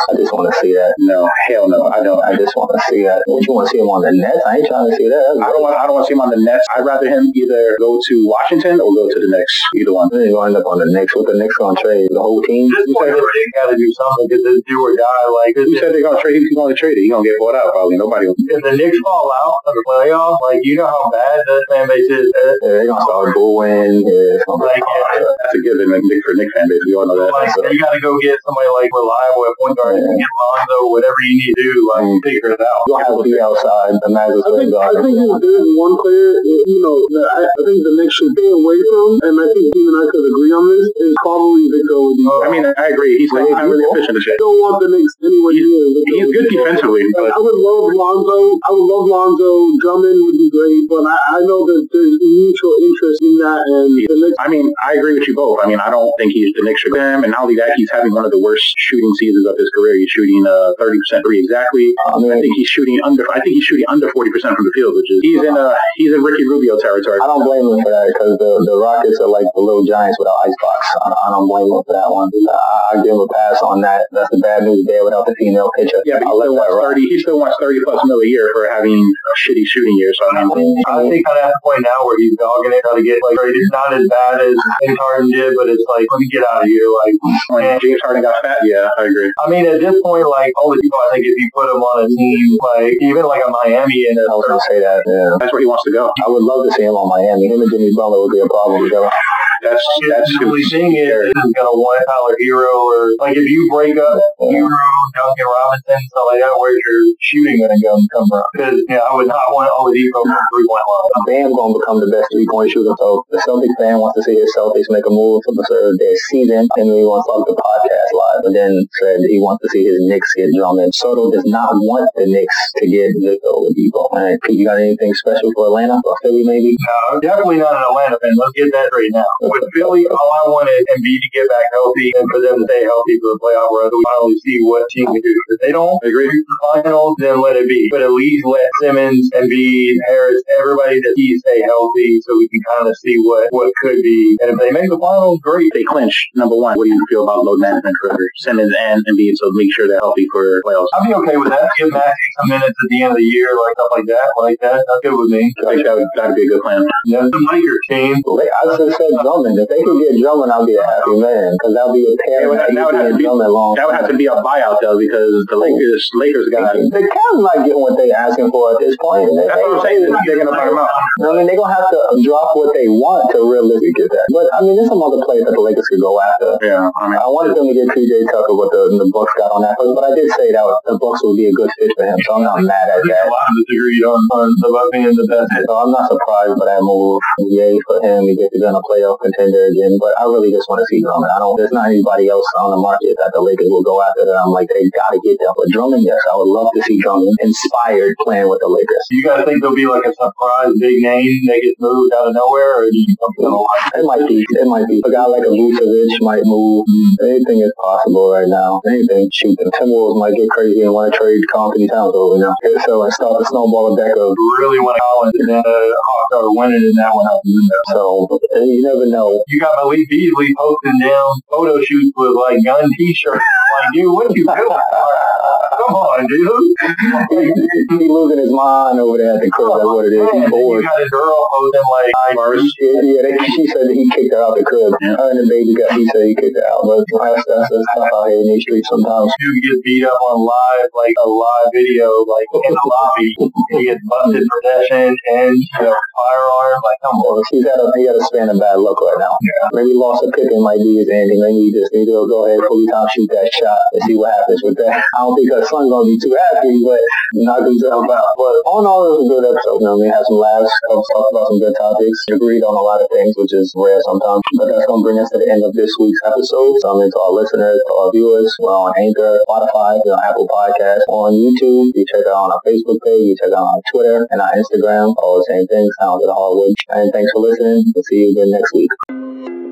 I just want to see that. No, hell no. I don't. I just want to see that. What you want to see him on the Nets? I ain't trying to see that. I don't want. I don't want to see him on the Nets. I'd rather him either go to Washington or go to the Knicks. Either one. Then you end up on the Knicks. With the Knicks on trade the whole team. This point, they got to do something because it's do or die. Like who said they're gonna trade him? He's gonna trade it. He's gonna get bought out. Probably nobody. Will. If the Knicks fall out of the playoffs, like you know how bad the fan base is. Yeah, they're gonna start booing. Yeah, like, yeah. That's a given. Knicks for Knicks fan base. We all know that. Like, so. you got to go get somebody like reliable at point guard. Yeah. Get Lonzo, whatever you need to do. Like mm. figure it out. You'll have to be outside. The Magic. I think, I think there's one player. You know, I, I think the Knicks should stay away from, and I think Steve and I could agree on this, is probably Victor Oladipo. I mean, I agree. He's like, I'm really efficient. I don't want the Knicks anywhere near He's good defensively. Like, I would love Lonzo. I would love Lonzo. Drummond would be great, but I, I know that there's mutual interest in that. And the Knicks. I mean, I agree with you both. I mean, I don't think he's the Knicks should him, and not only that, he's having one of the worst shooting seasons of his career. He's shooting uh, 30% free exactly. I, mean, I think he's shooting under. I think he's shooting under 40% from the field, which is he's in a he's in Ricky Rubio territory. I don't blame him for that because the, the Rockets are like the little giants without icebox. I, I don't blame him for that one. I, I give him a pass on that. That's the bad news there without the female pitcher. Yeah, but he I'll let still, that wants 30, he still wants 30 plus mil a year for having a shitty shooting year. So, I mean, I think I'm at the point now where he's dogging it, trying to get like traded. It's not as bad as James Harden did, but it's like, let me get out of here. Like, when James Harden got fat, yeah, I agree. I mean, at this point, like all the people, I think if you put him on a team, like even like a Miami in a I was gonna say that. Yeah. That's where he wants I would love to see him on Miami. Him and Jimmy Butler would be a problem. Though. That's that's the only thing is, gonna want Tyler Herro or like if you break up Herro, Duncan Robinson, stuff like that, where's your shooting gonna go come from? Because yeah, I would not want Oladipo from three point line. Bam going to become the best three point shooter. So the Celtic fan wants to see his Celtics make a move to preserve their season, and he wants to talk the podcast live. But then said he wants to see his Knicks get Drummond. Soto does not want the Knicks to get Victor Oladipo. All right, Pete, you got anything special for Atlanta or Philly maybe? No, definitely not an Atlanta fan. Let's get that right now. With Philly, all I wanted is Embiid to get back healthy and for them to stay healthy for the playoff run. We finally see what team can do. If they don't agree. reach the finals, then let it be. But at least let Simmons, Embiid, Harris, everybody that he stay healthy so we can kind of see what, what could be. And if they make the finals, great. They clinch number one. What do you feel about load management for Simmons and Embiid? So make sure they're healthy for playoffs. I'd be okay with that. Give Maxey some minutes at the end of the year, like stuff like that, like that. That's good with me. I think that would that'd be a good plan. Yeah, the Lakers team. Like, I just said Drummond. If they could get Drummond, I'll be a happy man because that'll be a pair That would- that would have to be- long. That would have to be a buyout though, because the Lakers Lakers got. The Cavs not getting what they're asking for at this point. They, That's what I'm saying. They're gonna buy him out. I mean, they're gonna have to drop what they want to realistically get that. But I mean, there's some other players that the Lakers could go after. Yeah, I mean, I wanted them to get PJ Tucker, but the, the Bucks got on that first. But I did say that the Bucks would be a good fit for him, so I'm not mad at that. a that. lot of us agreed on, on Bucks being the best. So I'm not surprised by that move. Yay for him. He gets to be on a playoff contender again. But I really just want to see Drummond. I don't. There's not anybody else on the market that the Lakers will go after. That I'm like they got to get them. But Drummond, yes, I would love to see Drummond inspired playing with the Lakers. You guys think there'll be like a surprise big name that gets moved out of nowhere, or do you something It might be. It might be. A guy like a Vucevic might move. Anything is possible right now. Anything. Shoot, the Timberwolves might get crazy and want to trade Karl-Anthony Towns over now. So and start the snowball deck of. really want to Collins and then uh, Hawks are winning in that one out the window? So you never know. You got Malik Beasley posting down photo shoots with like gun t-shirts. like, dude, what you doing? Come on, dude. he, he losing his mind over there at the crib. That's what it is. He's you bored. got a girl posting like Bars. Yeah, yeah they, she said that he kicked her out the crib. Yeah. Her and the baby got. He said he kicked her out. But that's, that's, that's tough out here in these streets sometimes. dude gets beat up on live, like a live video, like in the lobby. He gets busted for possession and you know, firearm. Like, come on. He's got a he got a span of bad luck right now. Maybe Larsa Pippen might be his ending. Maybe he just need to go ahead, fully time shoot that shot and see what happens with that. I don't think her son's gonna be too happy, but knock himself out. But all in all, it was a good episode. You know, we had some laughs, uh, talked about some good topics, agreed on a lot of things, which is rare sometimes. But that's gonna bring us to the end of this week's episode. So I mean, to our listeners, to our viewers, we're on Anchor, Spotify, you know, Apple Podcasts, on YouTube. You check out on our Facebook page, you check out on Twitter and our Instagram. All the same thing, Sounds of the Hardwood. And thanks for listening. We'll see you again next week.